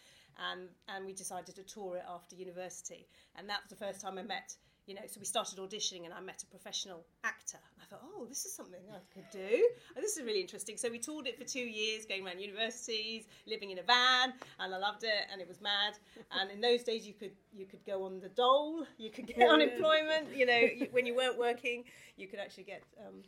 and and we decided to tour it after university. And that was the first time I met you know, so we started auditioning and I met a professional actor. I thought, oh, this is something I could do. Oh, this is really interesting. So we toured it for two years, going around universities, living in a van, and I loved it, and it was mad. And in those days, you could you could go on the dole, you could get unemployment. You know, you, when you weren't working, you could actually get. Um,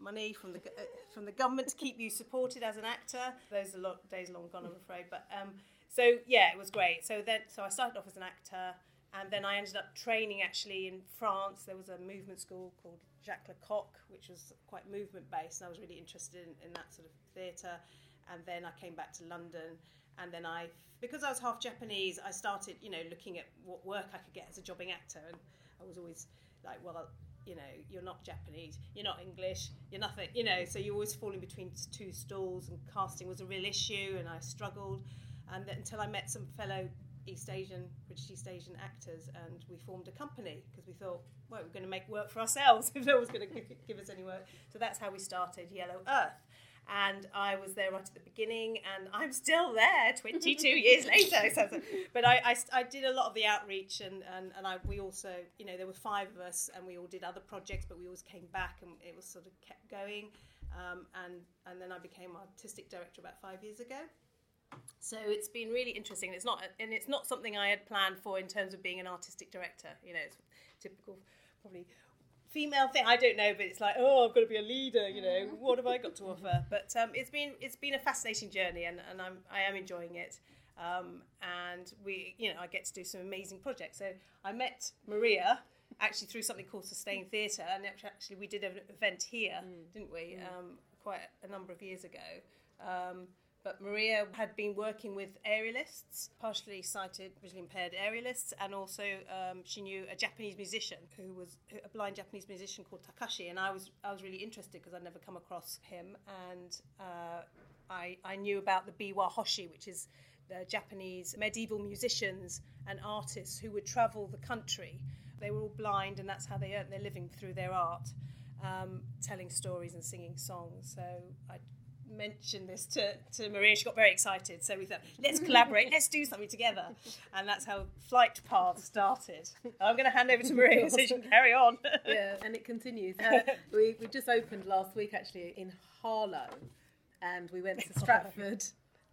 money from the uh, from the government to keep you supported as an actor. Those are lot, days long gone, I'm afraid. But um, so yeah, it was great. So then, so I started off as an actor and then I ended up training actually in France. There was a movement school called Jacques Lecoq, which was quite movement based, and I was really interested in, in that sort of theatre. And then I came back to London, and then I, because I was half Japanese, I started, you know, looking at what work I could get as a jobbing actor, and I was always like, well, you know, you're not Japanese, you're not English, you're nothing, you know, so you're always falling between two stools, and casting was a real issue, and I struggled, and until I met some fellow East Asian, British East Asian actors, and we formed a company because we thought, well, we're going to make work for ourselves if no one's going to give, us any work. So that's how we started Yellow Earth. And I was there right at the beginning, and I'm still there 22 years later. but I, I, I, did a lot of the outreach, and, and, and I, we also, you know, there were five of us, and we all did other projects, but we always came back, and it was sort of kept going. Um, and, and then I became artistic director about five years ago. So it's been really interesting. It's not, and it's not something I had planned for in terms of being an artistic director. You know, it's typical, probably female thing. I don't know, but it's like, oh, I've got to be a leader. You know, what have I got to offer? But um, it's been it's been a fascinating journey, and, and I'm I am enjoying it. Um, and we, you know, I get to do some amazing projects. So I met Maria actually through something called Sustain Theatre, and actually we did an event here, mm. didn't we? Mm. Um, quite a number of years ago. But Maria had been working with aerialists, partially sighted, visually impaired aerialists, and also um, she knew a Japanese musician who was a blind Japanese musician called Takashi. And I was I was really interested because I'd never come across him, and uh, I I knew about the biwa hoshi, which is the Japanese medieval musicians and artists who would travel the country. They were all blind, and that's how they earned their living through their art, um, telling stories and singing songs. So I mentioned this to, to Maria. She got very excited. So we thought, let's collaborate, let's do something together. And that's how Flight Path started. I'm going to hand over to Maria so she can carry on. yeah, and it continues. Uh, we, we just opened last week actually in Harlow and we went to Stratford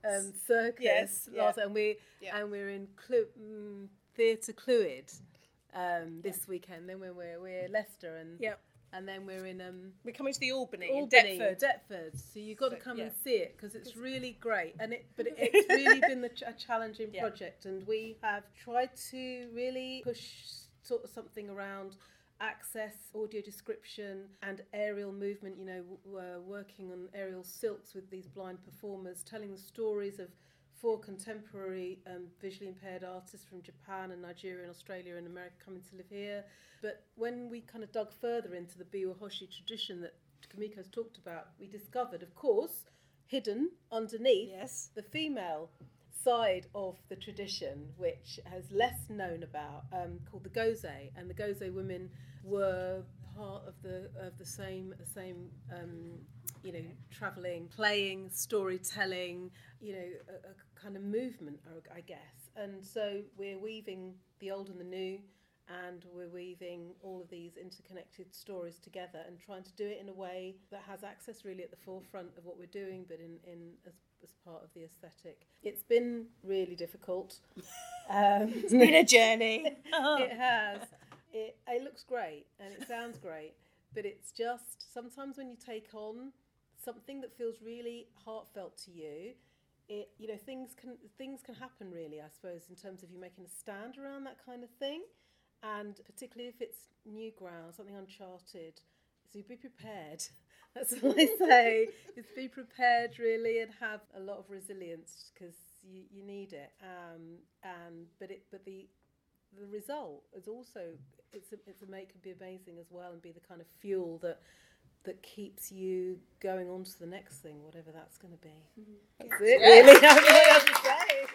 um, Circus yes, last, yeah. and we yeah. and we're in Clu- mm, Theatre Clwyd um, this yeah. weekend. Then we're, we're, we're Leicester and yep and then we're in um, We're coming to the Albany, in Albany, Deptford. Deptford. So you've got to come yeah. and see it because it's really great. And it, but it, it's really been the ch- a challenging Yeah. project, and we have tried to really push sort of something around access, audio description, and aerial movement. You know, we're working on aerial silks with these blind performers, telling the stories of four contemporary um, visually impaired artists from Japan and Nigeria and Australia and America coming to live here. But when we kind of dug further into the Biwa Hoshi tradition that Kumiko's talked about, we discovered, of course, hidden underneath Yes. the female side of the tradition, which has less known about, um, called the Goze, and the Goze women were part of the of the same the same um, you know traveling, playing, storytelling, you know, a, a kind of movement, I- I guess. And so we're weaving the old and the new. And we're weaving all of these interconnected stories together and trying to do it in a way that has access really at the forefront of what we're doing, but in, in as, as part of the aesthetic. It's been really difficult. Um, It's been a journey. it has. It, it looks great and it sounds great, but it's just sometimes when you take on something that feels really heartfelt to you, it you know things can things can happen really. I suppose in terms of you making a stand around that kind of thing, and particularly if it's new ground, something uncharted. So be prepared. That's all I say. is be prepared really and have a lot of resilience because you, you need it. Um, and but it but the the result is also it's a, it's a make can be amazing as well and be the kind of fuel that that keeps you going on to the next thing, whatever that's going to be. That's it, really. That's all I have to say.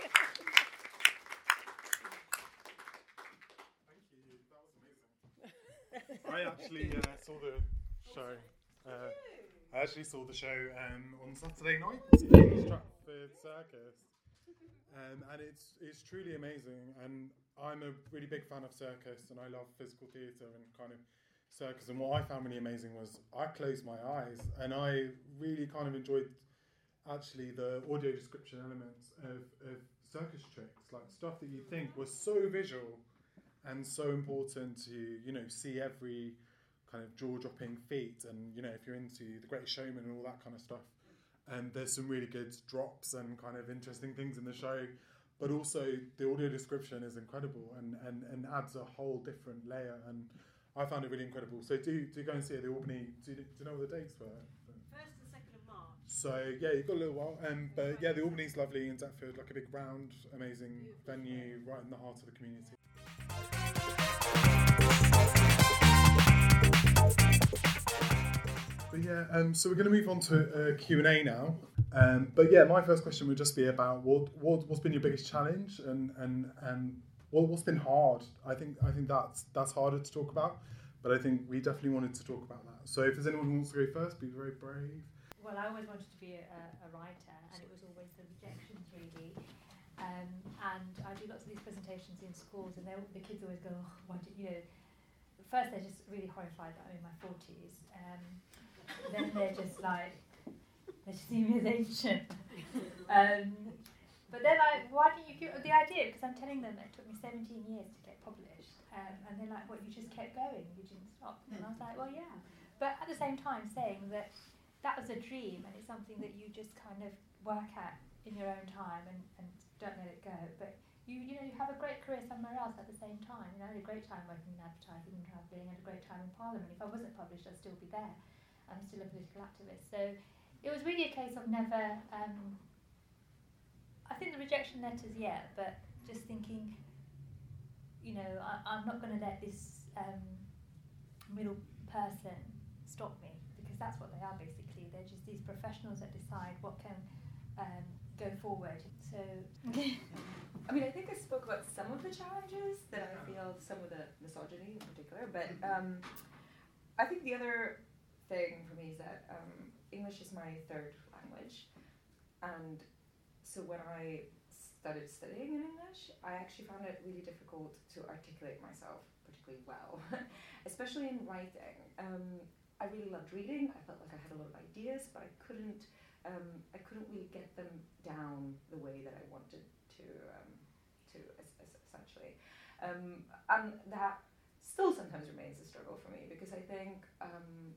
Thank you. That was amazing. I actually uh, saw the show. Uh, I actually saw the show um, on Saturday night in Stratford Circus, um, and it's it's truly amazing. And I'm a really big fan of circus, and I love physical theatre and kind of circus. And what I found really amazing was I closed my eyes, and I really kind of enjoyed actually the audio description elements of, of circus tricks, like stuff that you think was so visual and so important to you know see every kind of jaw-dropping feat and you know if you're into the great showman and all that kind of stuff. And there's some really good drops and kind of interesting things in the show. But also the audio description is incredible and, and, and adds a whole different layer. And I found it really incredible so do, do go and see it at the Albany do you, do you know what the dates were? First and second of March. So yeah, you've got a little while, um, but yeah, the Albany's lovely in Deptford, like a big round, amazing venue right in the heart of the community. But yeah, um, so we're going to move on to uh, Q and A now. Um, but yeah, my first question would just be about what, what what's been your biggest challenge and and and what, what's been hard. I think I think that's that's harder to talk about, but I think we definitely wanted to talk about that. So if there's anyone who wants to go first, be very brave. Well, I always wanted to be a, a writer, and it was always the rejections, really. Um, and I do lots of these presentations in schools, and the kids always go, oh, "Why did you know?" First, they're just really horrified that I'm in my forties. Um, then they're just like, they just see me as ancient. um, but they're like, "Why didn't you give the idea?" Because I'm telling them it took me 17 years to get published, um, and they're like, "What? You just kept going? You didn't stop?" And I was like, "Well, yeah." But at the same time, saying that that was a dream and it's something that you just kind of work at in your own time and, and don't let it go. But you you know you have a great career somewhere else at the same time. You know, I had a great time working in advertising and travelling, and a great time in Parliament. If I wasn't published, I'd still be there. I'm still a political activist. So it was really a case of never. Um, I think the rejection letters, yeah, but just thinking, you know, I, I'm not going to let this um, middle person stop me because that's what they are basically. They're just these professionals that decide what can um, go forward. So I mean, I think I spoke about some of the challenges that I feel, some of the misogyny in particular, but um, I think the other thing for me is that um, English is my third language, and so when I started studying in English, I actually found it really difficult to articulate myself particularly well, especially in writing. Um, I really loved reading. I felt like I had a lot of ideas, but I couldn't. Um, I couldn't really get them down the way that I wanted to um, to es- es- essentially, um, and that still sometimes remains a struggle for me because I think um,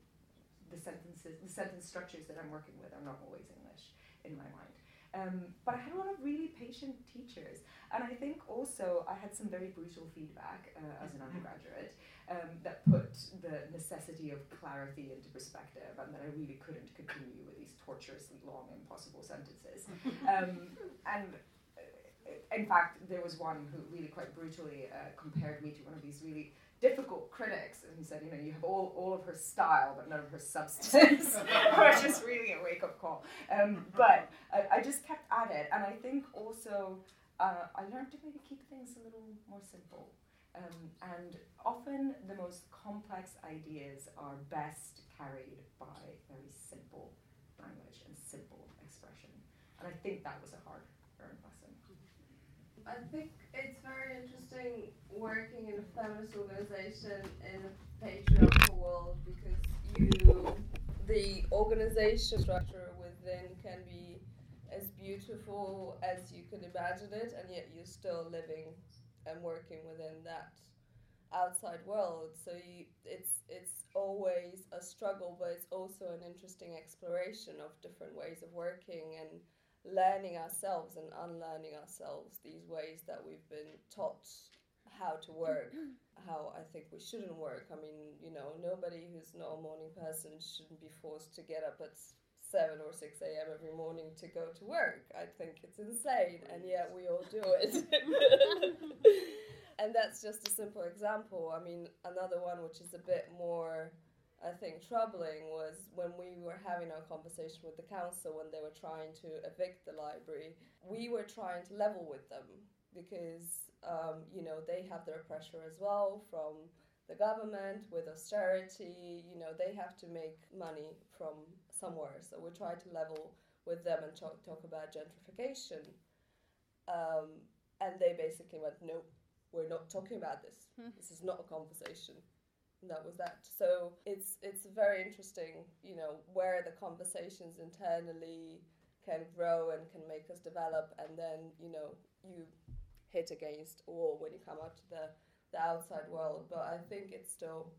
the sentences, the sentence structures that I'm working with are not always English in my mind. Um, but I had a lot of really patient teachers, and I think also I had some very brutal feedback uh, as an undergraduate um, that put the necessity of clarity into perspective, and that I really couldn't continue with these tortuously long, impossible sentences. Um, and uh, in fact, there was one who really quite brutally uh, compared me to one of these really difficult critics, and he said, you know, you have all, all of her style, but none of her substance, which is really a wake up call. Um, but I, I, just kept at it, and I think also uh, I learned to maybe keep things a little more simple. Um, and often the most complex ideas are best carried by very simple language and simple expression. And I think that was a hard. I think it's very interesting working in a feminist organization in a patriarchal world because you, the organization structure within can be as beautiful as you can imagine it, and yet you're still living and working within that outside world. So you, it's it's always a struggle, but it's also an interesting exploration of different ways of working and learning ourselves and unlearning ourselves these ways that we've been taught how to work, how I think we shouldn't work. I mean, you know, nobody who's not a morning person shouldn't be forced to get up at 7 or 6 a.m. every morning to go to work. I think it's insane, and yet we all do it. and that's just a simple example. I mean, another one which is a bit more I think troubling was when we were having our conversation with the council when they were trying to evict the library. We were trying to level with them because um, you know they have their pressure as well from the government with austerity. You know they have to make money from somewhere, so we tried to level with them and talk, talk about gentrification. Um, and they basically went, no, we're not talking about this. Hmm. This is not a conversation that was that. So it's it's very interesting, you know, where the conversations internally can grow and can make us develop, and then you know you hit against or when you come out to the the outside world. But I think it's still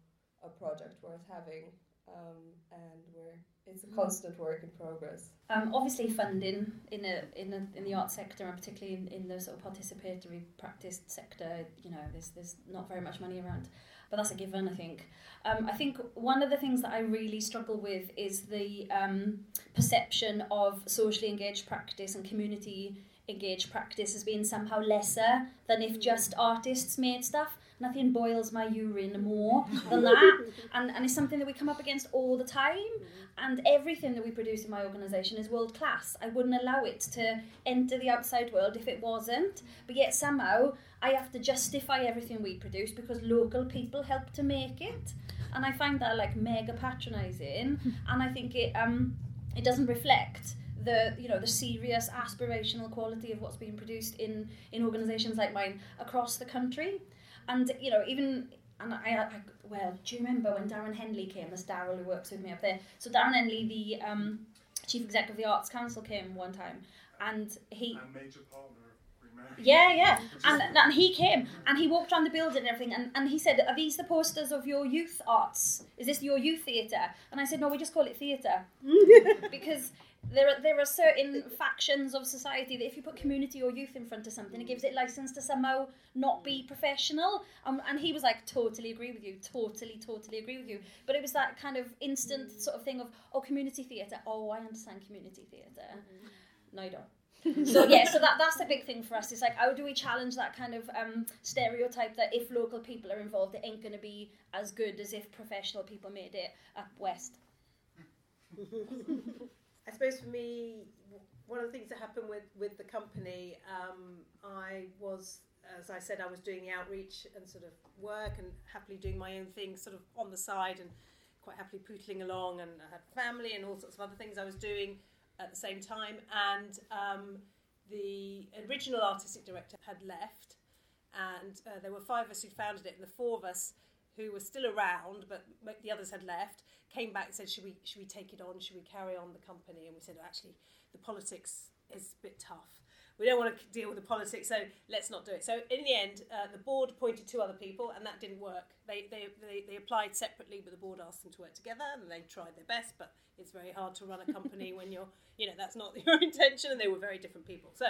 a project worth having, um, and we're it's a mm-hmm. constant work in progress. Um, obviously, funding in a in a, in the art sector, and particularly in, in the sort of participatory practice sector, you know, there's there's not very much money around but that's a given, I think. Um, I think one of the things that I really struggle with is the um, perception of socially engaged practice and community engaged practice as being somehow lesser than if just artists made stuff. Nothing boils my urine more than that. And, and it's something that we come up against all the time. And everything that we produce in my organisation is world class. I wouldn't allow it to enter the outside world if it wasn't. But yet somehow I have to justify everything we produce because local people help to make it. And I find that like mega patronising. and I think it um it doesn't reflect the you know the serious aspirational quality of what's being produced in in organisations like mine across the country, and you know even and I, I well do you remember when Darren Henley came? That's Daryl who works with me up there. So Darren Henley, the um, chief executive of the Arts Council, came one time, and he and major partner yeah, yeah. And, and he came and he walked around the building and everything and, and he said, Are these the posters of your youth arts? Is this your youth theatre? And I said, No, we just call it theatre. because there are, there are certain factions of society that if you put community or youth in front of something, it gives it license to somehow not be professional. Um, and he was like, totally agree with you, totally, totally agree with you. But it was that kind of instant sort of thing of, oh, community theatre. Oh, I understand community theatre. Mm-hmm. No, you don't so yeah, so that that's a big thing for us. It's like how do we challenge that kind of um, stereotype that if local people are involved, it ain't going to be as good as if professional people made it up west. I suppose for me, one of the things that happened with with the company, um, I was. As I said, I was doing the outreach and sort of work and happily doing my own thing sort of on the side and quite happily pootling along and I had family and all sorts of other things I was doing at the same time, and um, the original artistic director had left, and uh, there were five of us who founded it, and the four of us who were still around, but the others had left, came back and said, "Should we should we take it on? Should we carry on the company?" And we said, "Actually, the politics is a bit tough." we don't want to deal with the politics, so let's not do it. So in the end, uh, the board appointed two other people, and that didn't work. They, they, they, they applied separately, but the board asked them to work together, and they tried their best, but it's very hard to run a company when you're, you know, that's not your intention, and they were very different people. So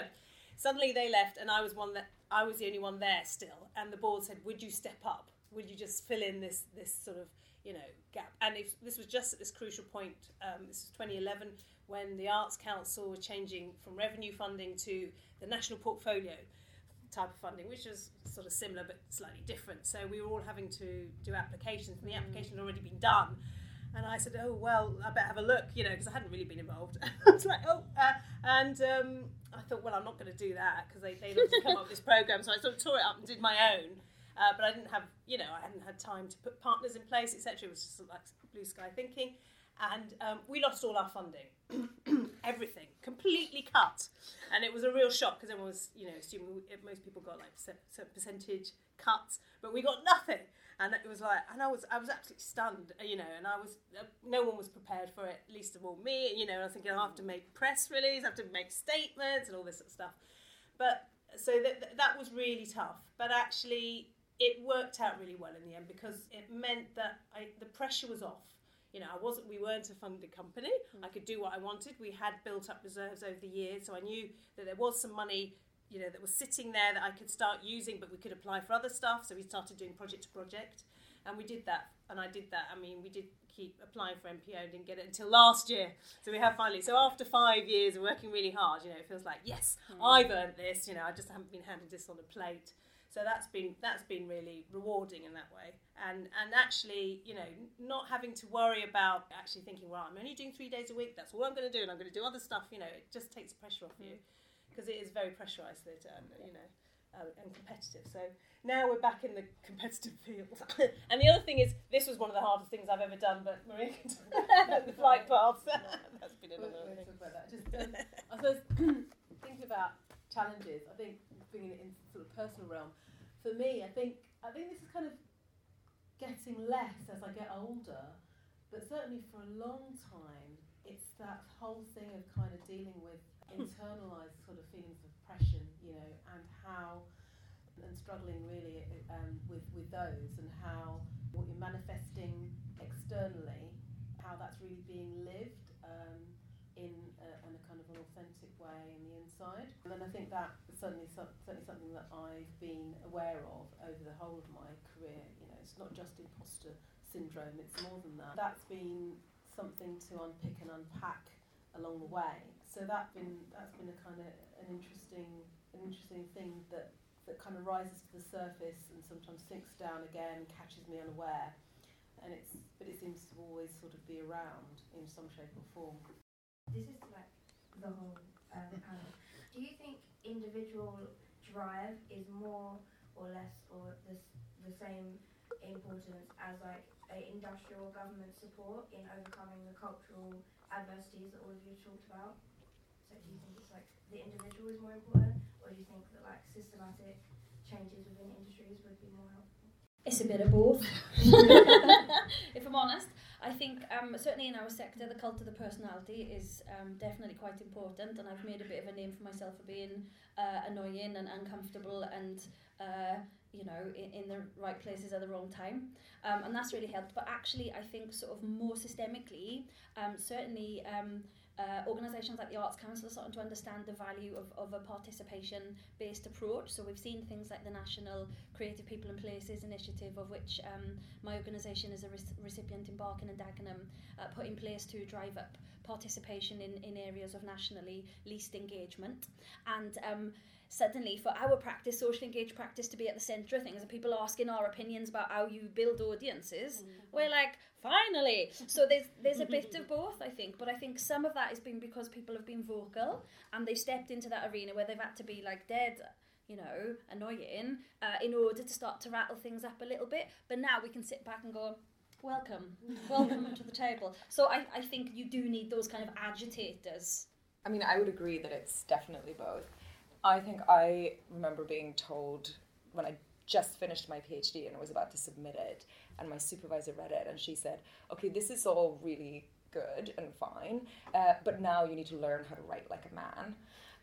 suddenly they left, and I was one that I was the only one there still, and the board said, "Would you step up? Would you just fill in this this sort of you know gap?" And if, this was just at this crucial point. Um, this was 2011 when the Arts Council were changing from revenue funding to the national portfolio type of funding, which was sort of similar but slightly different. So we were all having to do applications, and the application had already been done. And I said, "Oh well, I better have a look," you know, because I hadn't really been involved. I was like, "Oh," uh, and um, I thought, "Well, I'm not going to do that because they they come up with this program." So I sort of tore it up and did my own. Uh, but I didn't have, you know, I hadn't had time to put partners in place, etc. It was just like blue sky thinking, and um, we lost all our funding, everything completely cut, and it was a real shock because everyone was, you know, assuming we, most people got like percent, percentage cuts, but we got nothing and it was like, and I was, I was absolutely stunned, uh, you know, and I was, uh, no one was prepared for it, least of all me, you know. And I was thinking, I have to make press release, I have to make statements, and all this sort of stuff. But so that that was really tough, but actually it worked out really well in the end because it meant that I, the pressure was off. You know, I wasn't. We weren't a funded company. Mm. I could do what I wanted. We had built up reserves over the years, so I knew that there was some money you know that was sitting there that I could start using, but we could apply for other stuff. So we started doing project to project, and we did that. And I did that. I mean, we did keep applying for NPO, didn't get it until last year. So we have finally. So after five years of working really hard, you know, it feels like yes, mm. I've earned this. You know, I just haven't been handed this on a plate. So that's been that's been really rewarding in that way, and and actually, you know, not having to worry about actually thinking, well, I'm only doing three days a week. That's all I'm going to do, and I'm going to do other stuff. You know, it just takes pressure off you because it is very pressurised and you know uh, and competitive. So now we're back in the competitive field. and the other thing is, this was one of the hardest things I've ever done. But Maria can the flight paths. That's been another we'll, we'll thing. About that. Just, um, I suppose thinking about challenges. I think bringing it into sort of personal realm. For me, I think I think this is kind of getting less as I get older. But certainly for a long time, it's that whole thing of kind of dealing with internalized sort of feelings of oppression, you know, and how and struggling really um, with with those and how what you're manifesting externally, how that's really being lived um, in, a, in a kind of an authentic way in the inside. And then I think that certainly certainly something that I've been aware of over the whole of my career. You know, it's not just imposter syndrome; it's more than that. That's been something to unpick and unpack along the way so that been that's been a kind of an interesting an interesting thing that that kind of rises to the surface and sometimes sinks down again, catches me unaware, and it's but it seems to always sort of be around in some shape or form. This is like the whole um, panel. Do you think individual drive is more or less or the, the same importance as like a industrial government support in overcoming the cultural adversities that all of you talked about? So do you think it's like the individual is more important, or do you think that like systematic changes within industries would be more helpful? It's a bit of both. if I'm honest, I think um, certainly in our sector, the cult of the personality is um, definitely quite important, and I've made a bit of a name for myself for being uh, annoying and uncomfortable and. Uh, you know, in, in the right places at the wrong time. Um, and that's really helped. But actually, I think sort of more systemically, um, certainly um, uh, organisations like the Arts Council are starting to understand the value of, of a participation based approach. So we've seen things like the National Creative People and Places Initiative, of which um, my organisation is a re- recipient in Barking and Dagenham, uh, put in place to drive up participation in, in areas of nationally least engagement. And um, suddenly for our practice, social engaged practice, to be at the centre of things and people asking our opinions about how you build audiences, mm-hmm. we're like, finally. So there's there's a bit of both, I think. But I think some of that has been because people have been vocal and they've stepped into that arena where they've had to be like dead you know, annoying uh, in order to start to rattle things up a little bit. But now we can sit back and go, welcome, welcome to the table. So I, I think you do need those kind of agitators. I mean, I would agree that it's definitely both. I think I remember being told when I just finished my PhD and was about to submit it, and my supervisor read it, and she said, "Okay, this is all really good and fine, uh, but now you need to learn how to write like a man."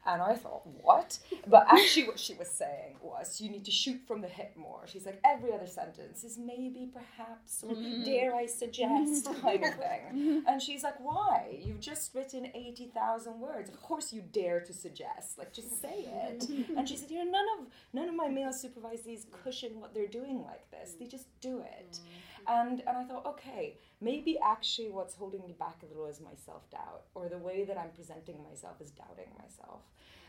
And I thought, what? But actually, what she was saying was, you need to shoot from the hip more. She's like, every other sentence is maybe, perhaps, or Mm. dare I suggest, kind of thing. And she's like, why? You've just written 80,000 words. Of course you dare to suggest. Like, just say it. And she said, you know, none of, none of my male supervisees cushion what they're doing like this. They just do it. And, and I thought, okay, maybe actually what's holding me back a little is my self doubt, or the way that I'm presenting myself is doubting myself.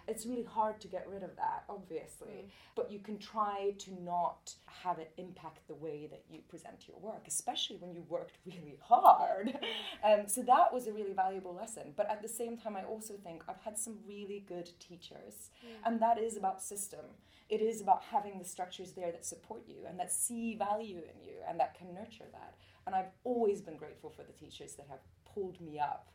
It's really hard to get rid of that, obviously, but you can try to not have it impact the way that you present your work, especially when you worked really hard. Um, so that was a really valuable lesson. But at the same time, I also think I've had some really good teachers, and that is about system. It is about having the structures there that support you and that see value in you and that can nurture that. And I've always been grateful for the teachers that have pulled me up.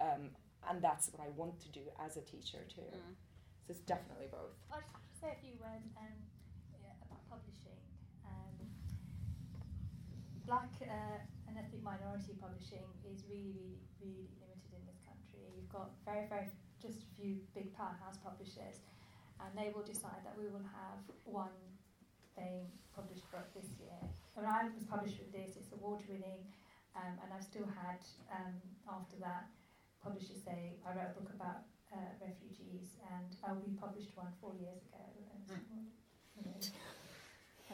Um, and that's what I want to do as a teacher too. So it's definitely both. I'll just say a few words um, yeah, about publishing. Um, black uh, and ethnic minority publishing is really, really, really limited in this country. You've got very, very just a few big powerhouse publishers, and they will decide that we will have one thing published book this year. When I was published with this, it's award winning, um, and I've still had um, after that publishers say I wrote a book about uh, refugees, and oh, we published one four years ago. You know,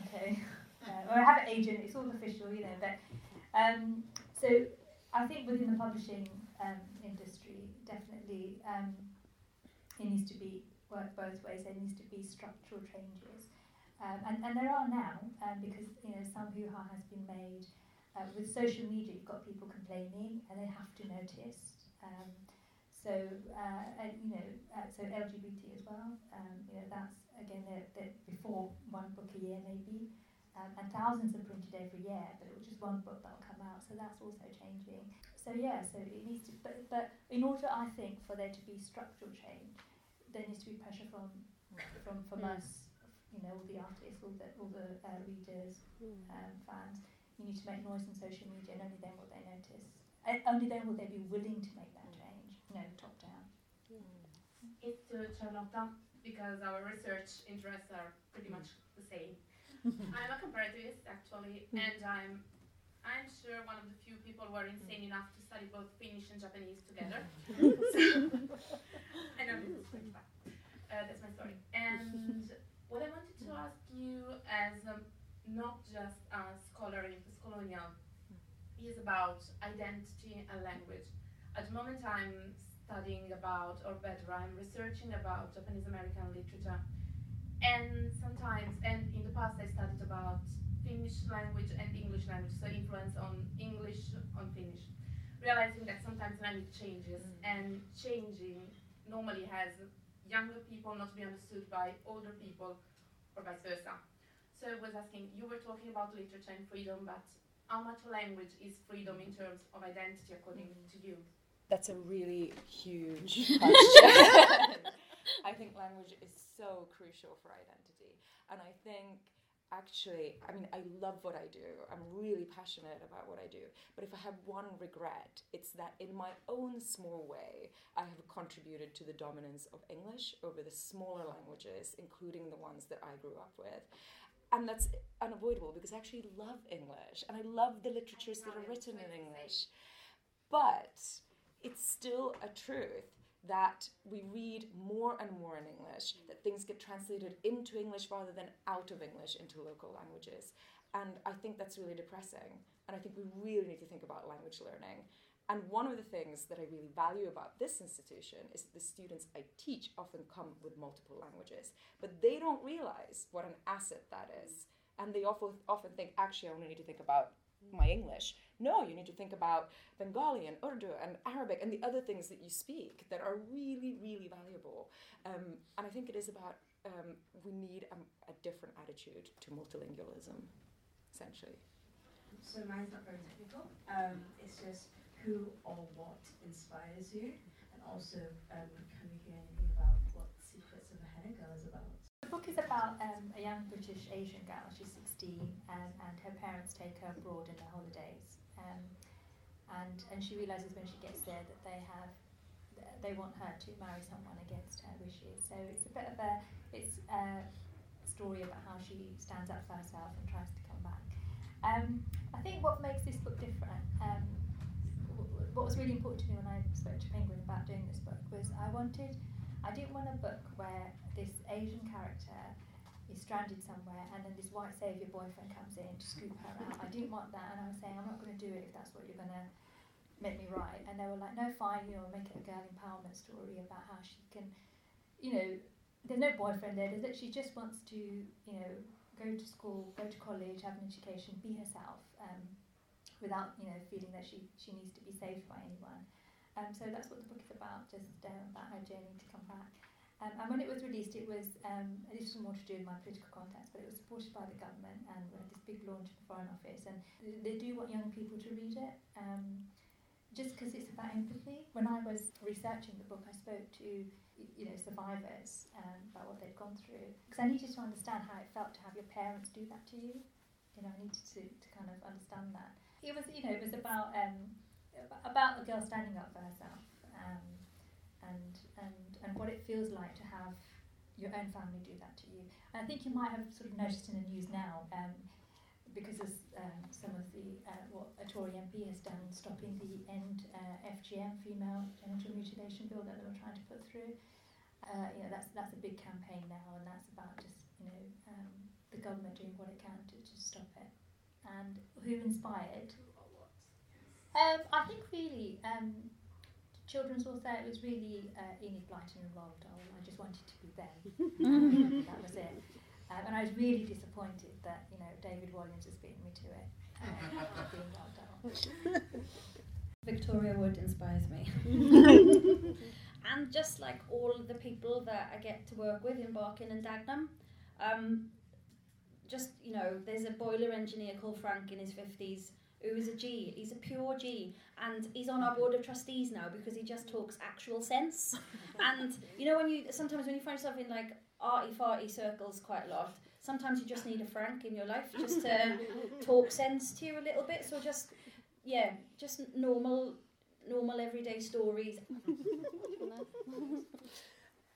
okay, uh, well, I have an agent; it's all official, you know. But um, so I think within the publishing um, industry, definitely um, it needs to be work both ways. There needs to be structural changes, um, and and there are now um, because you know some hoo-ha has been made. Uh, with social media, you've got people complaining, and they have to notice. Um, so, uh, and, you know, uh, so LGBT as well. Um, you know, that's again they're before one book a year maybe, um, and thousands are printed every year, but it was just one book that'll come out. So that's also changing. So yeah, so it needs to. But but in order, I think, for there to be structural change, there needs to be pressure from from from Mm. us. You know, all the artists, all the all the uh, readers, um, fans. You need to make noise on social media, and only then will they notice. And only then will they be willing to make that change. You know, top down. It's to Charlotta because our research interests are pretty much the same. I'm a comparativist actually, and I'm I'm sure one of the few people who are insane enough to study both Finnish and Japanese together. so, I know this is quite fun. Uh, that's my story. And what I wanted to ask you, as um, not just a scholar in postcolonial, is about identity and language. At the moment, I'm studying about, or better, I'm researching about Japanese American literature. And sometimes, and in the past, I studied about Finnish language and English language, so influence on English on Finnish. Realizing that sometimes language changes, mm. and changing normally has younger people not be understood by older people, or vice versa. So I was asking, you were talking about literature and freedom, but how much language is freedom in terms of identity according mm. to you? That's a really huge question. I think language is so crucial for identity. And I think actually, I mean, I love what I do. I'm really passionate about what I do. But if I have one regret, it's that in my own small way, I have contributed to the dominance of English over the smaller languages, including the ones that I grew up with. And that's unavoidable because I actually love English and I love the literatures that are written in English. But it's still a truth that we read more and more in English, that things get translated into English rather than out of English into local languages. And I think that's really depressing. And I think we really need to think about language learning. And one of the things that I really value about this institution is that the students I teach often come with multiple languages, but they don't realize what an asset that is. And they often, often think, actually, I only need to think about my English. No, you need to think about Bengali and Urdu and Arabic and the other things that you speak that are really, really valuable. Um, and I think it is about um, we need a, a different attitude to multilingualism, essentially. So mine's not very technical. Um, it's just who or what inspires you, and also um, can we hear anything about what Secrets of a Henna Girl is about? The book is about um, a young British Asian girl. She's 16, um, and her parents take her abroad in their holidays. Um, and and she realizes when she gets there that they have they want her to marry someone against her wishes. So it's a bit of a it's a story about how she stands up for herself and tries to come back. Um, I think what makes this book different, um, what was really important to me when I spoke to Penguin about doing this book was I wanted, I didn't want a book where this Asian character is stranded somewhere and then this white saviour boyfriend comes in to scoop her out. I didn't want that and I was saying I'm not going to do it if that's what you're going to make me write. And they were like, no, fine, you know, make it a girl empowerment story about how she can, you know, there's no boyfriend there. There's, she just wants to, you know, go to school, go to college, have an education, be herself. Um, without you know feeling that she, she needs to be saved by anyone. Um, so that's what the book is about, just uh, about her journey to come back. Um, and when it was released, it was um, this was more to do with my political contacts, but it was supported by the government, and we had this big launch at the Foreign Office, and they do want young people to read it. Um, just because it's about empathy. When I was researching the book, I spoke to you know survivors um, about what they'd gone through because I needed to understand how it felt to have your parents do that to you. You know, I needed to, to kind of understand that it was you know it was about um, about the girl standing up for herself um, and and and what it feels like to have your own family do that to you. And I think you might have sort of noticed in the news now. Um, because of um, some of the uh, what a Tory MP has done, stopping the end uh, FGM female genital mutilation bill that they were trying to put through. Uh, you know that's that's a big campaign now, and that's about just you know um, the government doing what it can to, to stop it and who inspired? Um, I think really, um, children's author, it was really uh, Enid Blyton and Roald Dahl. I just wanted to be them. that was it. Um, and I was really disappointed that, you know, David Walliams has beaten me to it, uh, being Roald Dahl. Victoria Wood inspires me. and just like all of the people that I get to work with in Barking and Dagenham, um, just you know, there's a boiler engineer called Frank in his fifties who is a G. He's a pure G, and he's on our board of trustees now because he just talks actual sense. and you know, when you sometimes when you find yourself in like arty farty circles quite a lot, sometimes you just need a Frank in your life just to talk sense to you a little bit. So just yeah, just normal, normal everyday stories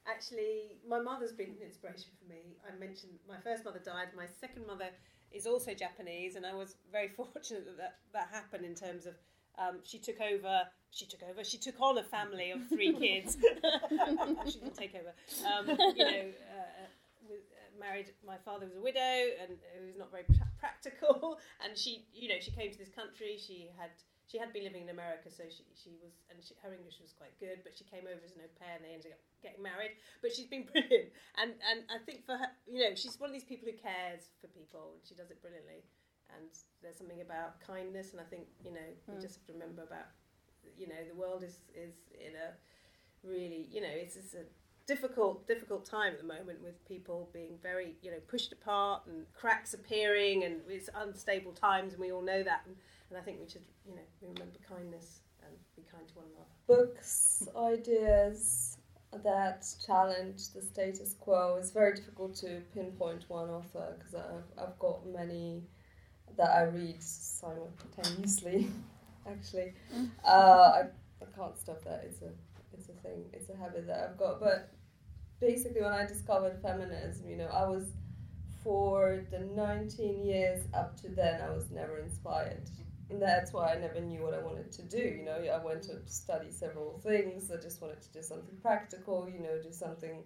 actually, my mother's been an inspiration for me. I mentioned my first mother died. My second mother is also Japanese, and I was very fortunate that that, that happened in terms of um, she took over. She took over. She took on a family of three kids. she didn't take over. Um, you know, uh, with, uh, married. My father was a widow, and it was not very pra- practical. And she, you know, she came to this country. She had she had been living in America, so she, she was, and she, her English was quite good, but she came over as an au pair and they ended up getting married. But she's been brilliant. And, and I think for her, you know, she's one of these people who cares for people and she does it brilliantly. And there's something about kindness, and I think, you know, mm. we hmm. just have to remember about, you know, the world is, is in a really, you know, it's, it's a difficult, difficult time at the moment with people being very, you know, pushed apart and cracks appearing, and it's unstable times, and we all know that. And, and I think we should, you know, remember kindness and be kind to one another. Books, ideas that challenge the status quo It's very difficult to pinpoint one author because I've, I've got many that I read simultaneously. Actually, mm. uh, I, I can't stop that. It's a it's a thing. It's a habit that I've got. But basically, when I discovered feminism, you know, I was for the 19 years up to then, I was never inspired and that's why I never knew what I wanted to do. You know, I went to study several things. I just wanted to do something practical. You know, do something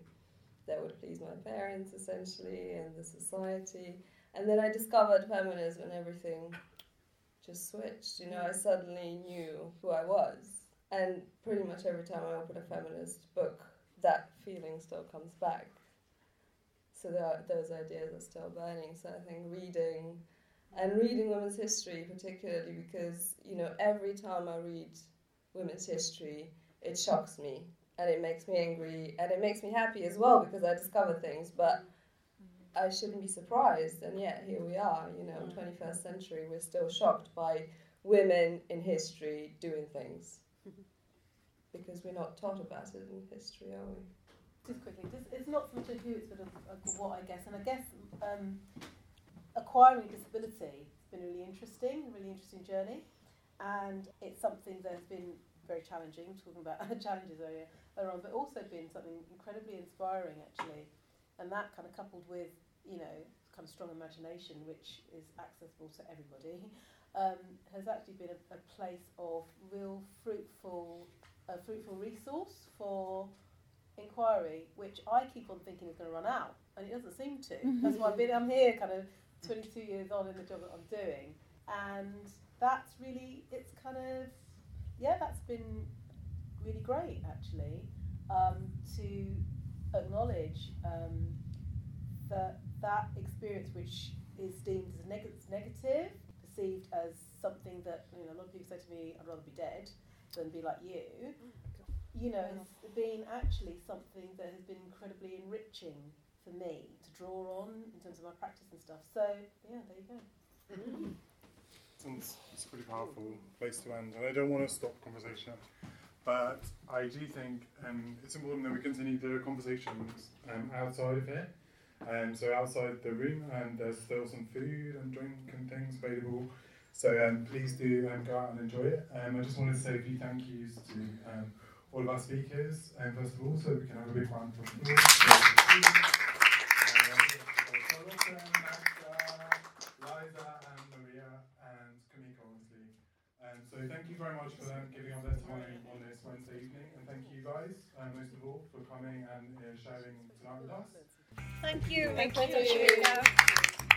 that would please my parents essentially and the society. And then I discovered feminism and everything just switched. You know, I suddenly knew who I was. And pretty much every time I open a feminist book, that feeling still comes back. So are, those ideas are still burning. So I think reading and reading women's history particularly because you know every time I read women's history, it shocks me and it makes me angry and it makes me happy as well because I discover things. But I shouldn't be surprised, and yet here we are. You know, 21st century, we're still shocked by women in history doing things because we're not taught about it in history, are we? Just quickly, just, it's not so much a who, it's sort of a what I guess, and I guess um, acquiring disability has been really interesting, a really interesting journey, and it's something that's been very challenging, talking about challenges earlier, earlier on, but also been something incredibly inspiring actually. And that kind of coupled with, you know, kind of strong imagination, which is accessible to everybody, um, has actually been a, a place of real fruitful, a fruitful resource for inquiry, which I keep on thinking is going to run out, and it doesn't seem to. That's why been, I'm here kind of 22 years on in the job that I'm doing, and that's really, it's kind of, yeah, that's been really great actually um, to acknowledge um, that that experience, which is deemed as neg- negative, perceived as something that you know a lot of people say to me, "I'd rather be dead than be like you." You know, has been actually something that has been incredibly enriching for me draw on in terms of my practice and stuff. So yeah, there you go. It's, it's a pretty powerful place to end, and I don't want to stop conversation, but I do think um, it's important that we continue the conversations um, outside of here. Um, so outside the room, and there's still some food and drink and things available. So um, please do um, go out and enjoy it. Um, I just wanted to say a few thank yous to um, all of our speakers, um, first of all, so we can have a big round of applause. Liza and Maria and Kumiko, obviously. Um, so thank you very much for them giving up their time on this Wednesday evening, and thank you guys, uh, most of all, for coming and uh, sharing tonight with us. Thank you. Thank Thank you. you.